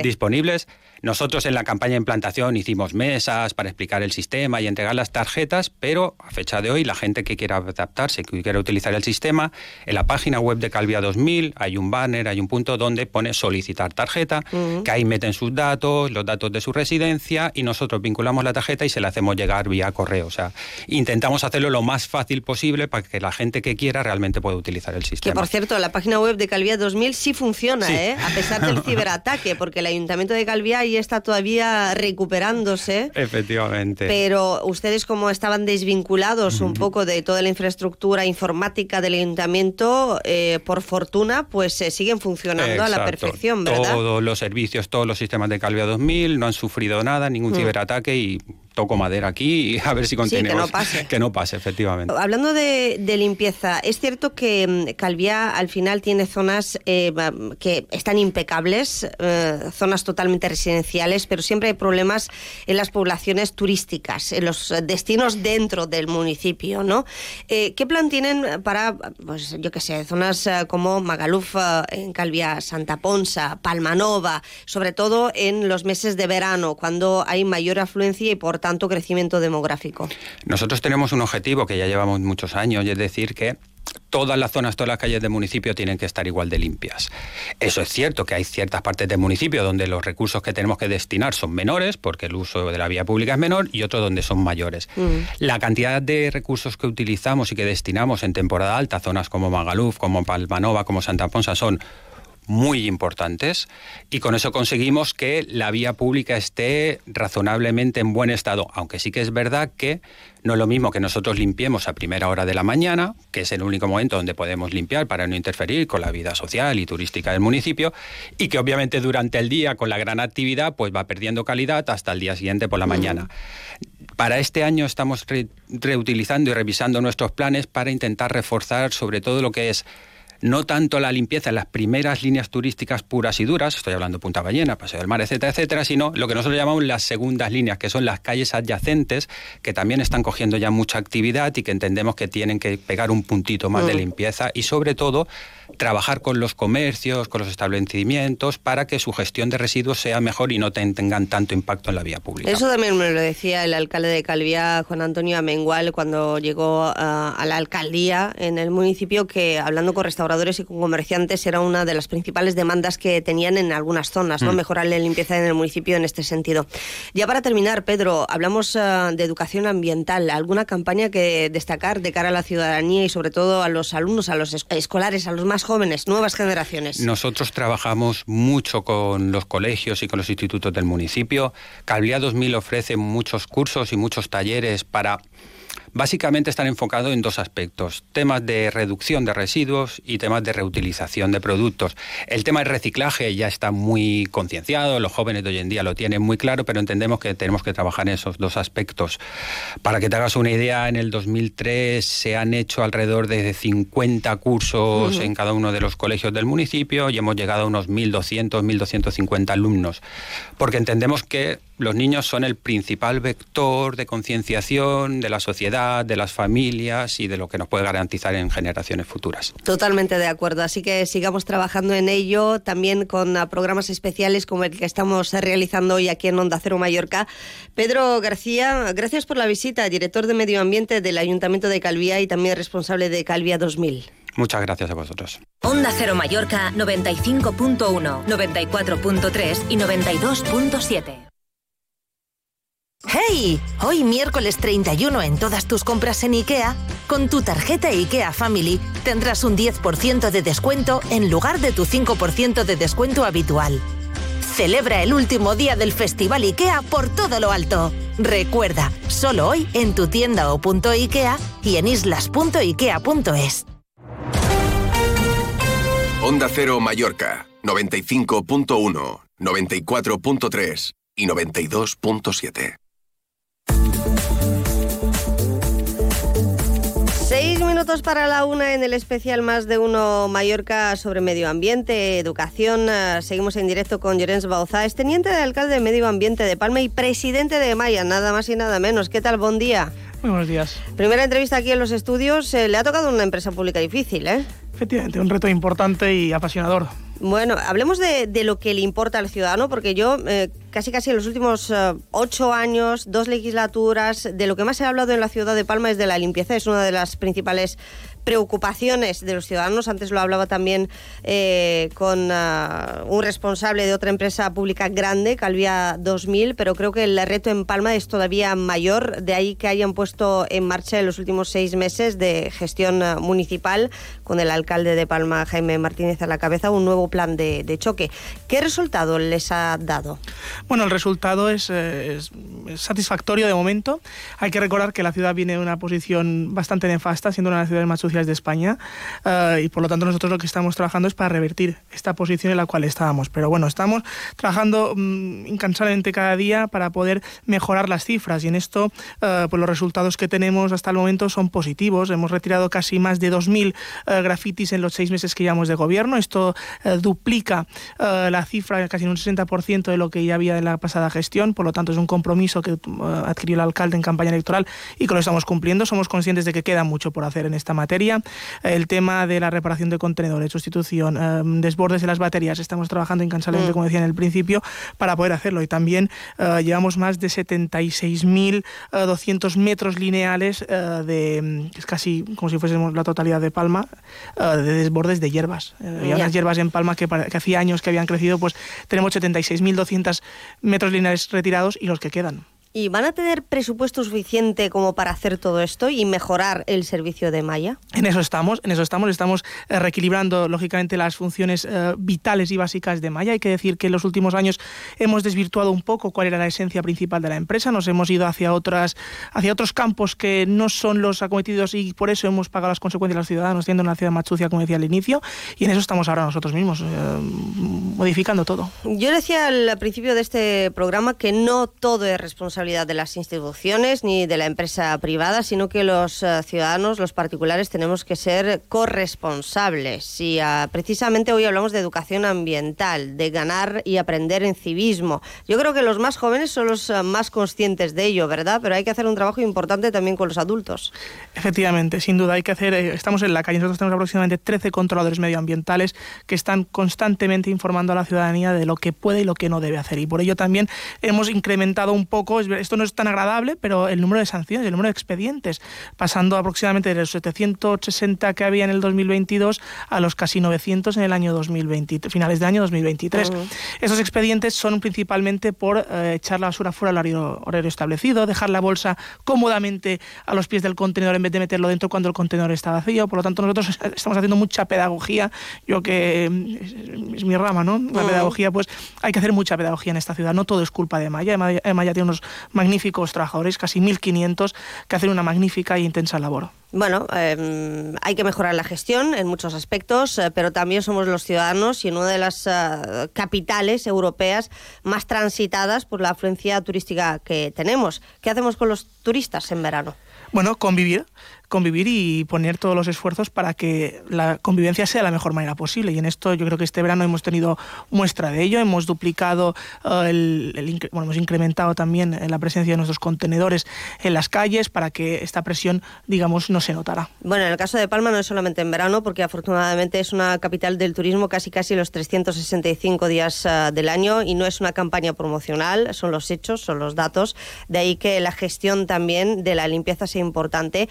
disponibles. Nosotros en la campaña de implantación hicimos mesas para explicar el sistema y entregar las tarjetas, pero a fecha de hoy la gente que quiera adaptarse, que quiera utilizar el sistema, en la página web de Calvia 2000 hay un banner, hay un punto donde pone solicitar tarjeta, que ahí meten sus datos, los datos de su residencia y nosotros vinculamos la tarjeta y se la hacemos llegar vía correo. O sea, intentamos hacerlo lo más fácil posible para que la gente que quiera realmente pueda utilizar el sistema. Que por cierto, la página web de Calvia 2000 sí funciona, ¿eh? a pesar del *laughs* ciberataque, porque el Ayuntamiento de Calvia está todavía recuperándose. Efectivamente. Pero ustedes como estaban desvinculados un poco de toda la infraestructura informática del ayuntamiento, eh, por fortuna, pues se siguen funcionando a la perfección, ¿verdad? Todos los servicios, todos los sistemas de Calvia 2000 no han sufrido nada, ningún mm. ciberataque y toco madera aquí y a ver si que no pase. *laughs* Que no pase, efectivamente. Hablando de, limpieza, es cierto que mm, Calviá al final tiene zonas eh, que están impecables, eh, zonas totalmente residenciales, pero siempre hay problemas en las poblaciones turísticas, en los destinos dentro del municipio, ¿no? Eh, ¿Qué plan tienen para, pues yo qué sé, zonas como Magaluf en Calviá, Santa Ponsa, Palmanova, sobre todo en los meses de verano, cuando hay mayor afluencia y por tanto crecimiento demográfico? Nosotros tenemos un objetivo que ya llevamos muchos años, y es decir, que todas las zonas, todas las calles del municipio tienen que estar igual de limpias. Eso es cierto que hay ciertas partes del municipio donde los recursos que tenemos que destinar son menores, porque el uso de la vía pública es menor, y otros donde son mayores. Mm. La cantidad de recursos que utilizamos y que destinamos en temporada alta, zonas como Magaluf, como Palmanova, como Santa Ponsa, son muy importantes y con eso conseguimos que la vía pública esté razonablemente en buen estado, aunque sí que es verdad que no es lo mismo que nosotros limpiemos a primera hora de la mañana, que es el único momento donde podemos limpiar para no interferir con la vida social y turística del municipio, y que obviamente durante el día con la gran actividad pues va perdiendo calidad hasta el día siguiente por la mañana. Para este año estamos reutilizando y revisando nuestros planes para intentar reforzar sobre todo lo que es no tanto la limpieza en las primeras líneas turísticas puras y duras, estoy hablando de Punta Ballena, Paseo del Mar, etcétera, etcétera, sino lo que nosotros llamamos las segundas líneas, que son las calles adyacentes, que también están cogiendo ya mucha actividad y que entendemos que tienen que pegar un puntito más de mm. limpieza y sobre todo trabajar con los comercios, con los establecimientos, para que su gestión de residuos sea mejor y no tengan tanto impacto en la vía pública. Eso también me lo decía el alcalde de Calviá, Juan Antonio Amengual, cuando llegó a la alcaldía en el municipio, que hablando con restauradores y con comerciantes era una de las principales demandas que tenían en algunas zonas, ¿no? Mm. Mejorar la limpieza en el municipio en este sentido. Ya para terminar, Pedro, hablamos de educación ambiental. ¿Alguna campaña que destacar de cara a la ciudadanía y sobre todo a los alumnos, a los escolares, a los más jóvenes, nuevas generaciones? Nosotros trabajamos mucho con los colegios y con los institutos del municipio. Calvia 2000 ofrece muchos cursos y muchos talleres para Básicamente están enfocados en dos aspectos, temas de reducción de residuos y temas de reutilización de productos. El tema del reciclaje ya está muy concienciado, los jóvenes de hoy en día lo tienen muy claro, pero entendemos que tenemos que trabajar en esos dos aspectos. Para que te hagas una idea, en el 2003 se han hecho alrededor de 50 cursos en cada uno de los colegios del municipio y hemos llegado a unos 1.200, 1.250 alumnos, porque entendemos que los niños son el principal vector de concienciación de la sociedad, de las familias y de lo que nos puede garantizar en generaciones futuras. Totalmente de acuerdo, así que sigamos trabajando en ello, también con ah, programas especiales como el que estamos realizando hoy aquí en Onda Cero Mallorca. Pedro García, gracias por la visita, director de Medio Ambiente del Ayuntamiento de Calvía y también responsable de Calvía 2000. Muchas gracias a vosotros. Onda Cero Mallorca 95.1, 94.3 y 92.7. ¡Hey! Hoy miércoles 31 en todas tus compras en IKEA, con tu tarjeta IKEA Family tendrás un 10% de descuento en lugar de tu 5% de descuento habitual. Celebra el último día del Festival IKEA por todo lo alto. Recuerda, solo hoy en tu tienda o punto IKEA y en islas.ikea.es. Onda Cero Mallorca, 95.1, 94.3 y 92.7. minutos para la una en el especial Más de Uno Mallorca sobre medio ambiente, educación. Eh, seguimos en directo con Llorens Bauza, es teniente de alcalde de Medio Ambiente de Palma y presidente de Maya, nada más y nada menos. ¿Qué tal? Buen día. Muy buenos días. Primera entrevista aquí en los estudios. Eh, le ha tocado una empresa pública difícil, ¿eh? Efectivamente, un reto importante y apasionador. Bueno, hablemos de, lo que le importa al ciudadano, porque yo eh, casi casi en los últimos eh, ocho años, dos legislaturas, de lo que más he hablado en la ciudad de Palma es de la limpieza, es una de las principales preocupaciones de los ciudadanos. Antes lo hablaba también eh, con ah, un responsable de otra empresa pública grande, Calvia 2000, pero creo que el reto en Palma es todavía mayor. De ahí que hayan puesto en marcha en los últimos seis meses de gestión ah, municipal, con el alcalde de Palma, Jaime Martínez, a la cabeza, un nuevo plan de, choque. ¿Qué resultado les ha dado? Bueno, el resultado es, eh, es, satisfactorio de momento. Hay que recordar que la ciudad viene en una posición bastante nefasta, siendo una de las ciudades más de España eh, y por lo tanto nosotros lo que estamos trabajando es para revertir esta posición en la cual estábamos. Pero bueno, estamos trabajando mm, incansablemente cada día para poder mejorar las cifras y en esto eh, pues los resultados que tenemos hasta el momento son positivos. Hemos retirado casi más de 2.000 eh, grafitis en los seis meses que llevamos de gobierno. Esto duplica la cifra casi en un 60% de lo que ya había en la pasada gestión. Por lo tanto, es un compromiso que adquirió el alcalde en campaña electoral y que lo estamos cumpliendo. Somos conscientes de que queda mucho por hacer en esta materia el tema de la reparación de contenedores, sustitución, em, desbordes de las baterías. Estamos trabajando incansablemente, mm. como decía en el principio, para poder hacerlo. Y también eh, llevamos más de 76.200 metros lineales eh, de, es casi como si fuésemos la totalidad de Palma, eh, de desbordes de hierbas. había unas hierbas en Palma que, que hacía años que habían crecido, pues tenemos 76.200 metros lineales retirados y los que quedan. ¿Y van a tener presupuesto suficiente como para hacer todo esto y mejorar el servicio de Maya? En eso estamos, en eso estamos. Estamos eh, reequilibrando, lógicamente, las funciones eh, vitales y básicas de Maya. Hay que decir que en los últimos años hemos desvirtuado un poco cuál era la esencia principal de la empresa. Nos hemos ido hacia, otras, hacia otros campos que no son los acometidos y por eso hemos pagado las consecuencias a los ciudadanos, siendo una ciudad más sucia, como decía al inicio. Y en eso estamos ahora nosotros mismos, eh, modificando todo. Yo decía al principio de este programa que no todo es responsabilidad de las instituciones ni de la empresa privada, sino que los eh, ciudadanos, los particulares, tenemos que ser corresponsables. Y ah, precisamente hoy hablamos de educación ambiental, de ganar y aprender en civismo. Yo creo que los más jóvenes son los eh, más conscientes de ello, ¿verdad? Pero hay que hacer un trabajo importante también con los adultos. Efectivamente, sin duda hay que hacer, eh, estamos en la calle, nosotros tenemos aproximadamente 13 controladores medioambientales que están constantemente informando a la ciudadanía de lo que puede y lo que no debe hacer. Y por ello también hemos incrementado un poco, esto no es tan agradable, pero el número de sanciones, el número de expedientes, pasando aproximadamente de los 760 que había en el 2022 a los casi 900 en el año 2020, finales de año 2023. Esos expedientes son principalmente por eh, echar la basura fuera del horario, establecido, dejar la bolsa cómodamente a los pies del contenedor en vez de meterlo dentro cuando el contenedor está vacío. Por lo tanto, nosotros *laughs* estamos haciendo mucha pedagogía. Yo que es, mi rama, ¿no? La pedagogía, pues hay que hacer mucha pedagogía en esta ciudad. No todo es culpa de Maya. Maya, Maya tiene unos magníficos trabajadores, casi 1.500, que hacen una magnífica e intensa labor. Bueno, em, hay que mejorar la gestión en muchos aspectos, eh, pero también somos los ciudadanos y en una de las eh, capitales europeas más transitadas por la afluencia turística que tenemos. ¿Qué hacemos con los turistas en verano? Bueno, convivir, convivir y poner todos los esfuerzos para que la convivencia sea de la mejor manera posible. Y en esto yo creo que este verano hemos tenido muestra de ello. Hemos duplicado, eh, el, bueno, hemos incrementado también la presencia de nuestros contenedores en las calles para que esta presión, digamos, no, se notará. Bueno, en el caso de Palma no es solamente en verano, porque afortunadamente es una capital del turismo casi casi los 365 días uh, del año y no es una campaña promocional, son los hechos, son los datos. De ahí que la gestión también de la limpieza sea importante.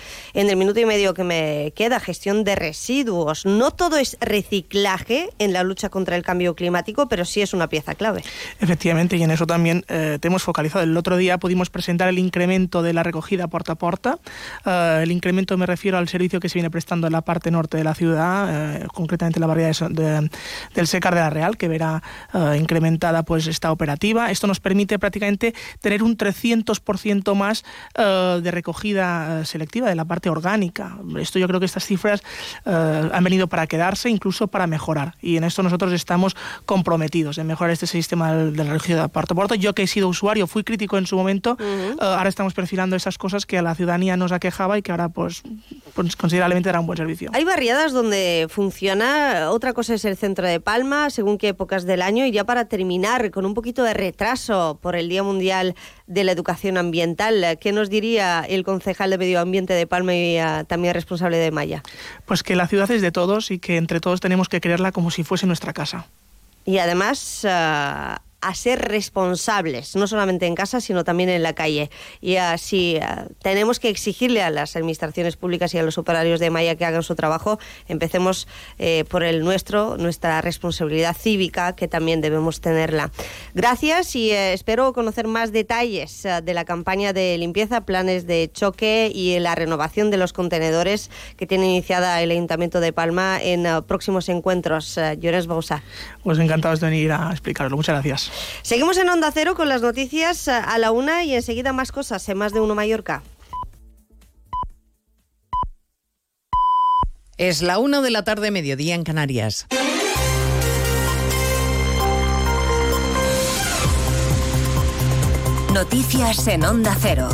El minuto y medio que me queda, gestión de residuos. No todo es reciclaje en la lucha contra el cambio climático, pero sí es una pieza clave. Efectivamente, y en eso también eh, te hemos focalizado. El otro día pudimos presentar el incremento de la recogida puerta a puerta. Uh, el incremento me refiero al servicio que se viene prestando en la parte norte de la ciudad, uh, concretamente la barriada de, de, del Secar de la Real, que verá uh, incrementada pues esta operativa. Esto nos permite prácticamente tener un 300% más de recogida selectiva de la parte orgánica. Esto yo creo que estas cifras han venido para quedarse, incluso para mejorar. Y en esto nosotros estamos comprometidos en mejorar este sistema de la recogida puerta a puerta. Yo que he sido usuario, fui crítico en su momento, uh -huh. ahora estamos perfilando esas cosas que a la ciudadanía nos aquejaba y que ahora pues, pues considerablemente dará un buen servicio. Hay barriadas donde funciona, otra cosa es el centro de Palma, según qué épocas del año, y ya para terminar, con un poquito de retraso por el Día Mundial de la Educación Ambiental, ¿qué nos diría el concejal de Medio Ambiente de Palma y uh, también responsable de Maya? Pues que la ciudad es de todos y que entre todos tenemos que creerla como si fuese nuestra casa. Y además... Uh a ser responsables, no solamente en casa, sino también en la calle. Y así uh, tenemos que exigirle a las administraciones públicas y a los operarios de Maya que hagan su trabajo. Empecemos eh, por el nuestro, nuestra responsabilidad cívica, que también debemos tenerla. Gracias y eh, espero conocer más detalles de la campaña de limpieza, planes de choque y la renovación de los contenedores que tiene iniciada el Ayuntamiento de Palma en próximos encuentros. Llores Bausa. Pues encantados de venir a explicarlo. Muchas gracias. Seguimos en Onda Cero con las noticias a la una y enseguida más cosas en Más de Uno Mallorca. Es la una de la tarde, mediodía en Canarias. Noticias en Onda Cero.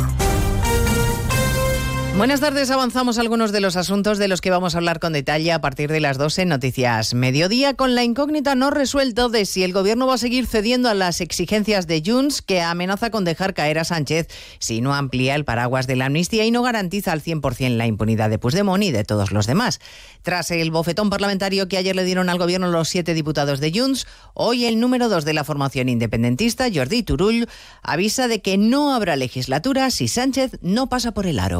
Buenas tardes, avanzamos algunos de los asuntos de los que vamos a hablar con detalle a partir de las 12 en Noticias Mediodía, con la incógnita no resuelta de si el gobierno va a seguir cediendo a las exigencias de Junts, que amenaza con dejar caer a Sánchez si no amplía el paraguas de la amnistía y no garantiza al 100% la impunidad de Puigdemont y de todos los demás. Tras el bofetón parlamentario que ayer le dieron al gobierno los siete diputados de Junts, hoy el número dos de la formación independentista, Jordi Turull, avisa de que no habrá legislatura si Sánchez no pasa por el aro.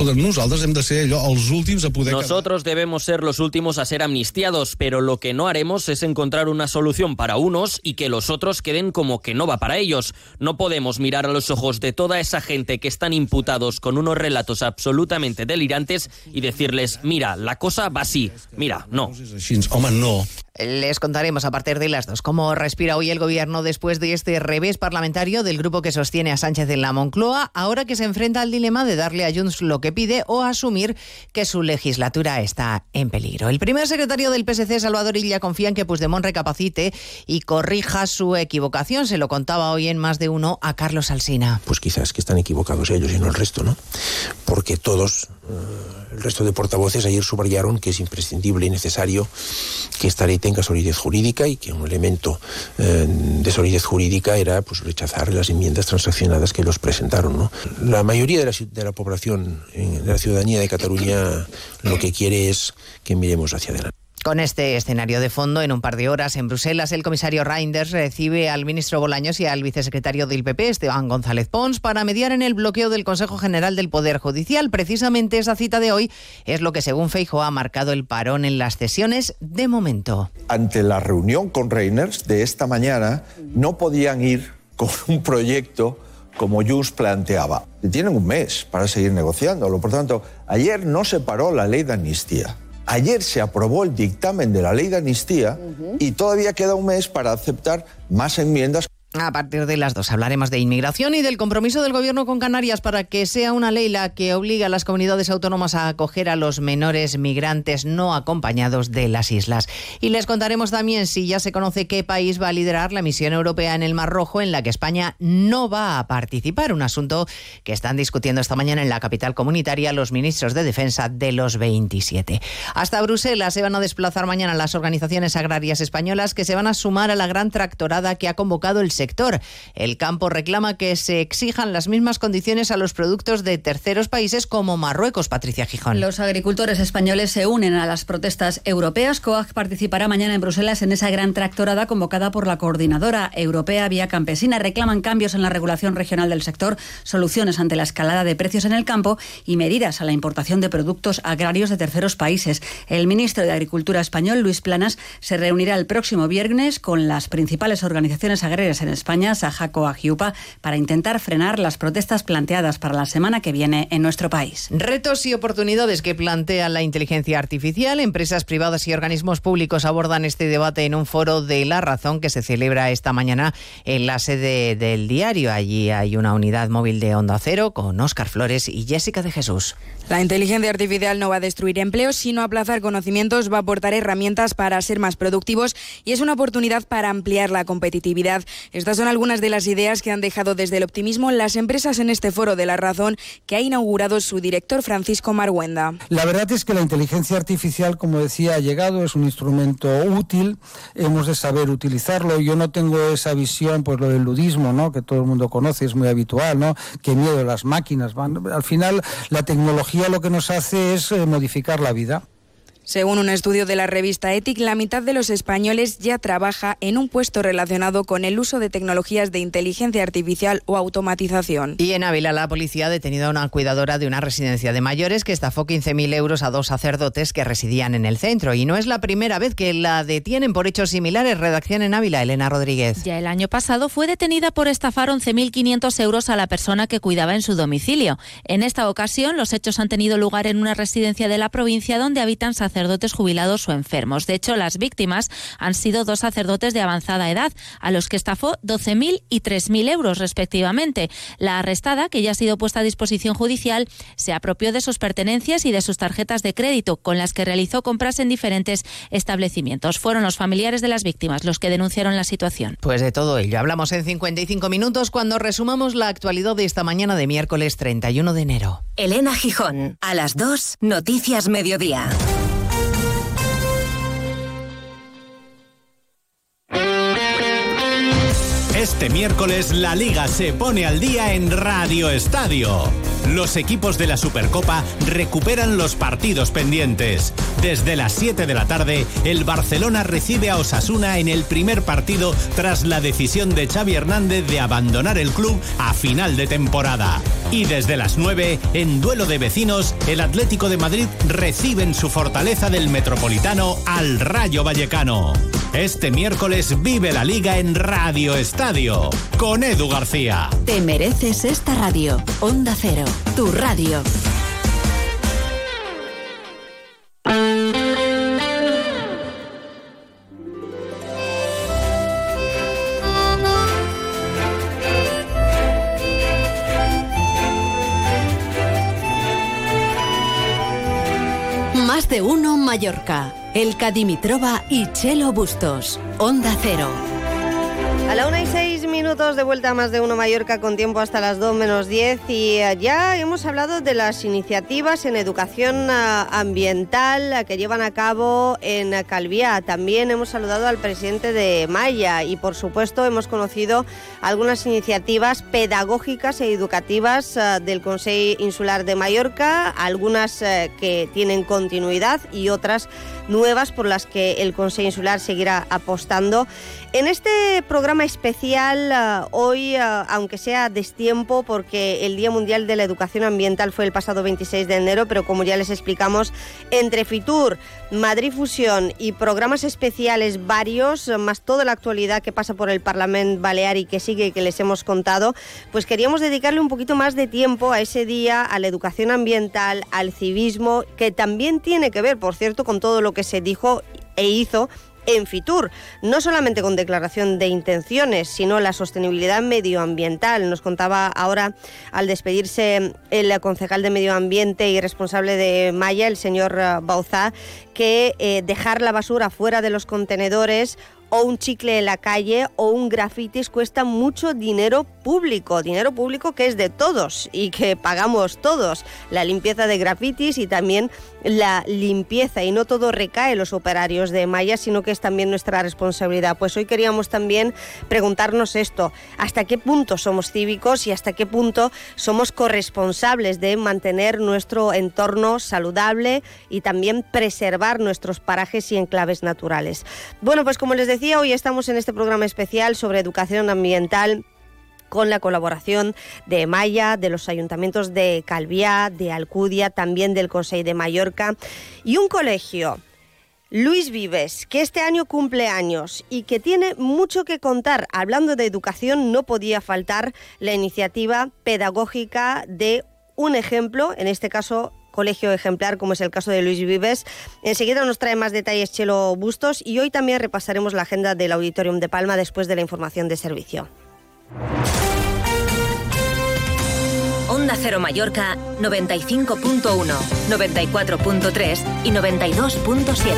Nosotros debemos ser los últimos a ser amnistiados, pero lo que no haremos es encontrar una solución para unos y que los otros queden como que no va para ellos. No podemos mirar a los ojos de toda esa gente que están imputados con unos relatos absolutamente delirantes y decirles, mira, la cosa va así. Mira, no. Les contaremos a partir de las dos cómo respira hoy el gobierno después de este revés parlamentario del grupo que sostiene a Sánchez en la Moncloa, ahora que se enfrenta al dilema de darle a Junts lo que pide o asumir que su legislatura está en peligro. El primer secretario del PSC, Salvador Illa, confía en que Puigdemont recapacite y corrija su equivocación. Se lo contaba hoy en más de uno a Carlos Alsina. Pues quizás que están equivocados ellos y no el resto, ¿no? Porque todos... Uh el resto de portavoces ayer subrayaron que es imprescindible y necesario que esta ley tenga solidez jurídica y que un elemento eh, de solidez jurídica era pues, rechazar las enmiendas transaccionadas que los presentaron. ¿no? La mayoría de la, de la población, de la ciudadanía de Cataluña, lo que quiere es que miremos hacia adelante. Con este escenario de fondo, en un par de horas en Bruselas, el comisario Reinders recibe al ministro Bolaños y al vicesecretario del PP, Esteban González Pons, para mediar en el bloqueo del Consejo General del Poder Judicial. Precisamente esa cita de hoy es lo que, según Feijo, ha marcado el parón en las sesiones de momento. Ante la reunión con Reinders de esta mañana, no podían ir con *laughs* un proyecto como Junts planteaba. Tienen un mes para seguir negociándolo. Por tanto, ayer no se paró la ley de amnistía. Ayer se aprobó el dictamen de la ley de amnistía uh -huh. y todavía queda un mes para aceptar más enmiendas. A partir de las dos hablaremos de inmigración y del compromiso del Gobierno con Canarias para que sea una ley la que obliga a las comunidades autónomas a acoger a los menores migrantes no acompañados de las islas. Y les contaremos también si ya se conoce qué país va a liderar la misión europea en el Mar Rojo en la que España no va a participar, un asunto que están discutiendo esta mañana en la capital comunitaria los ministros de defensa de los 27. Hasta Bruselas se van a desplazar mañana las organizaciones agrarias españolas que se van a sumar a la gran tractorada que ha convocado el sector. El campo reclama que se exijan las mismas condiciones a los productos de terceros países como Marruecos, Patricia Gijón. Los agricultores españoles se unen a las protestas europeas. COAG participará mañana en Bruselas en esa gran tractorada convocada por la Coordinadora Europea Vía Campesina. Reclaman cambios en la regulación regional del sector, soluciones ante la escalada de precios en el campo y medidas a la importación de productos agrarios de terceros países. El ministro de Agricultura español, Luis Planas, se reunirá el próximo viernes con las principales organizaciones agrarias en España, Sajaco Agiupa, para intentar frenar las protestas planteadas para la semana que viene en nuestro país. Retos y oportunidades que plantea la inteligencia artificial. Empresas privadas y organismos públicos abordan este debate en un foro de La Razón que se celebra esta mañana en la sede del diario. Allí hay una unidad móvil de Onda Cero con Óscar Flores y Jessica de Jesús. La inteligencia artificial no va a destruir empleos, sino aplazar conocimientos, va a aportar herramientas para ser más productivos y es una oportunidad para ampliar la competitividad. Estas son algunas de las ideas que han dejado desde el optimismo las empresas en este foro de la razón que ha inaugurado su director Francisco Marguenda. La verdad es que la inteligencia artificial, como decía, ha llegado, es un instrumento útil, hemos de saber utilizarlo. Yo no tengo esa visión, pues lo del ludismo, ¿no? que todo el mundo conoce, es muy habitual, ¿no? que miedo las máquinas. Van. Al final, la tecnología lo que nos hace es eh, modificar la vida. Según un estudio de la revista Ethic, la mitad de los españoles ya trabaja en un puesto relacionado con el uso de tecnologías de inteligencia artificial o automatización. Y en Ávila, la policía ha detenido a una cuidadora de una residencia de mayores que estafó 15.000 euros a dos sacerdotes que residían en el centro. Y no es la primera vez que la detienen por hechos similares. Redacción en Ávila, Elena Rodríguez. Ya el año pasado fue detenida por estafar 11.500 euros a la persona que cuidaba en su domicilio. En esta ocasión, los hechos han tenido lugar en una residencia de la provincia donde habitan sacerdotes sacerdotes jubilados o enfermos. De hecho, las víctimas han sido dos sacerdotes de avanzada edad, a los que estafó 12.000 y 3.000 euros respectivamente. La arrestada, que ya ha sido puesta a disposición judicial, se apropió de sus pertenencias y de sus tarjetas de crédito, con las que realizó compras en diferentes establecimientos. Fueron los familiares de las víctimas los que denunciaron la situación. Pues de todo ello hablamos en 55 minutos cuando resumamos la actualidad de esta mañana de miércoles 31 de enero. Elena Gijón, a las 2, Noticias Mediodía. Este miércoles la liga se pone al día en Radio Estadio. Los equipos de la Supercopa recuperan los partidos pendientes. Desde las 7 de la tarde, el Barcelona recibe a Osasuna en el primer partido tras la decisión de Xavi Hernández de abandonar el club a final de temporada. Y desde las 9, en duelo de vecinos, el Atlético de Madrid recibe en su fortaleza del Metropolitano al Rayo Vallecano. Este miércoles vive la liga en Radio Estadio con Edu García. Te mereces esta radio. Onda Cero, tu radio. Más de uno Mallorca. El Cadimitrova y Chelo Bustos. Onda Cero. Minutos de vuelta a más de uno Mallorca con tiempo hasta las 2 menos 10 y eh, ya hemos hablado de las iniciativas en educación ah, ambiental ah, que llevan a cabo en Calviá. También hemos saludado al presidente de Maya y por supuesto hemos conocido algunas iniciativas pedagógicas e educativas del Consejo Insular de Mallorca, algunas eh, que tienen continuidad y otras nuevas por las que el Consejo Insular seguirá apostando. En este programa especial, uh, hoy, uh, aunque sea destiempo, porque el Día Mundial de la Educación Ambiental fue el pasado 26 de enero, pero como ya les explicamos, entre Fitur, Madrid Fusión y programas especiales varios, más toda la actualidad que pasa por el Parlamento Balear y que sigue que les hemos contado, pues queríamos dedicarle un poquito más de tiempo a ese día, a la educación ambiental, al civismo, que también tiene que ver, por cierto, con todo lo que se dijo e hizo en Fitur, no solamente con declaración de intenciones, sino la sostenibilidad medioambiental. Nos contaba ahora, al despedirse el concejal de Medio Ambiente y responsable de Maya, el señor Bauzá, que eh, dejar la basura fuera de los contenedores o un chicle en la calle o un grafitis cuesta mucho dinero público, dinero público que es de todos y que pagamos todos. La limpieza de grafitis y también la limpieza y no todo recae en los operarios de Maya, sino que es también nuestra responsabilidad. Pues hoy queríamos también preguntarnos esto, ¿hasta qué punto somos cívicos y hasta qué punto somos corresponsables de mantener nuestro entorno saludable y también preservar nuestros parajes y enclaves naturales? Bueno, pues como les decía, hoy estamos en este programa especial sobre educación ambiental con la colaboración de Maya, de los ayuntamientos de Calviá, de Alcudia, también del Consejo de Mallorca y un colegio. Luis Vives, que este año cumple años y que tiene mucho que contar. Hablando de educación, no podía faltar la iniciativa pedagógica de un ejemplo, en este caso colegio ejemplar, como es el caso de Luis Vives. Enseguida nos trae más detalles Chelo Bustos y hoy también repasaremos la agenda del Auditorium de Palma después de la información de servicio. Onda Cero Mallorca 95.1, 94.3 y 92.7.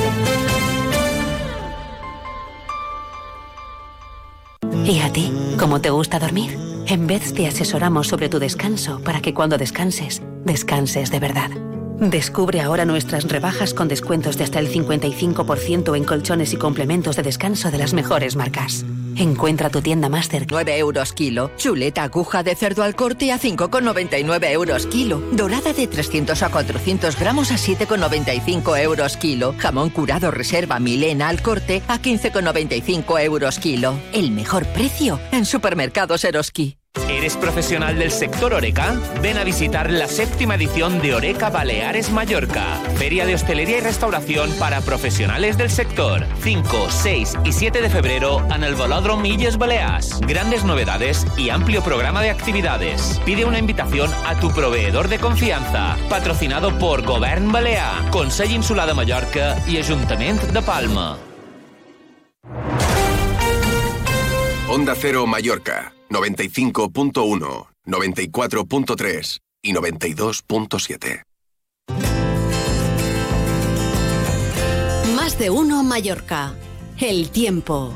¿Y a ti? ¿Cómo te gusta dormir? En vez te asesoramos sobre tu descanso para que cuando descanses, descanses de verdad. Descubre ahora nuestras rebajas con descuentos de hasta el 55% en colchones y complementos de descanso de las mejores marcas. Encuentra tu tienda más cerca. 9 euros kilo. Chuleta aguja de cerdo al corte a 5,99 euros kilo. Dorada de 300 a 400 gramos a 7,95 euros kilo. Jamón curado reserva Milena al corte a 15,95 euros kilo. El mejor precio en supermercados Eroski. ¿Eres profesional del sector Oreca? Ven a visitar la séptima edición de Oreca Baleares Mallorca, Feria de Hostelería y Restauración para profesionales del sector. 5, 6 y 7 de febrero en el Velódromo Illes Balears. Grandes novedades y amplio programa de actividades. Pide una invitación a tu proveedor de confianza. Patrocinado por Govern Balear, Consell Insular de Mallorca y Ayuntamiento de Palma. Onda Cero Mallorca 95.1, 94.3 y 92.7. Más de uno Mallorca. El tiempo.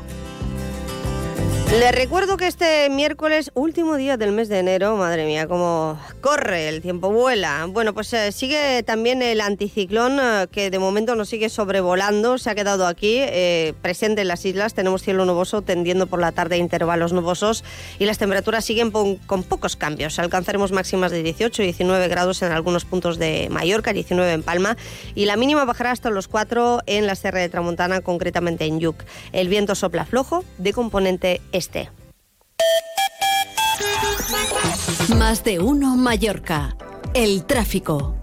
Les recuerdo que este miércoles, último día del mes de enero, madre mía, cómo corre, el tiempo vuela. Bueno, pues eh, sigue también el anticiclón eh, que de momento nos sigue sobrevolando, se ha quedado aquí, eh, presente en las islas. Tenemos cielo nuboso tendiendo por la tarde intervalos nubosos y las temperaturas siguen con pocos cambios. Alcanzaremos máximas de 18 y 19 grados en algunos puntos de Mallorca, 19 en Palma y la mínima bajará hasta los 4 en la Serra de Tramontana, concretamente en Yuc. El viento sopla flojo de componente este. Más de uno Mallorca. El tráfico.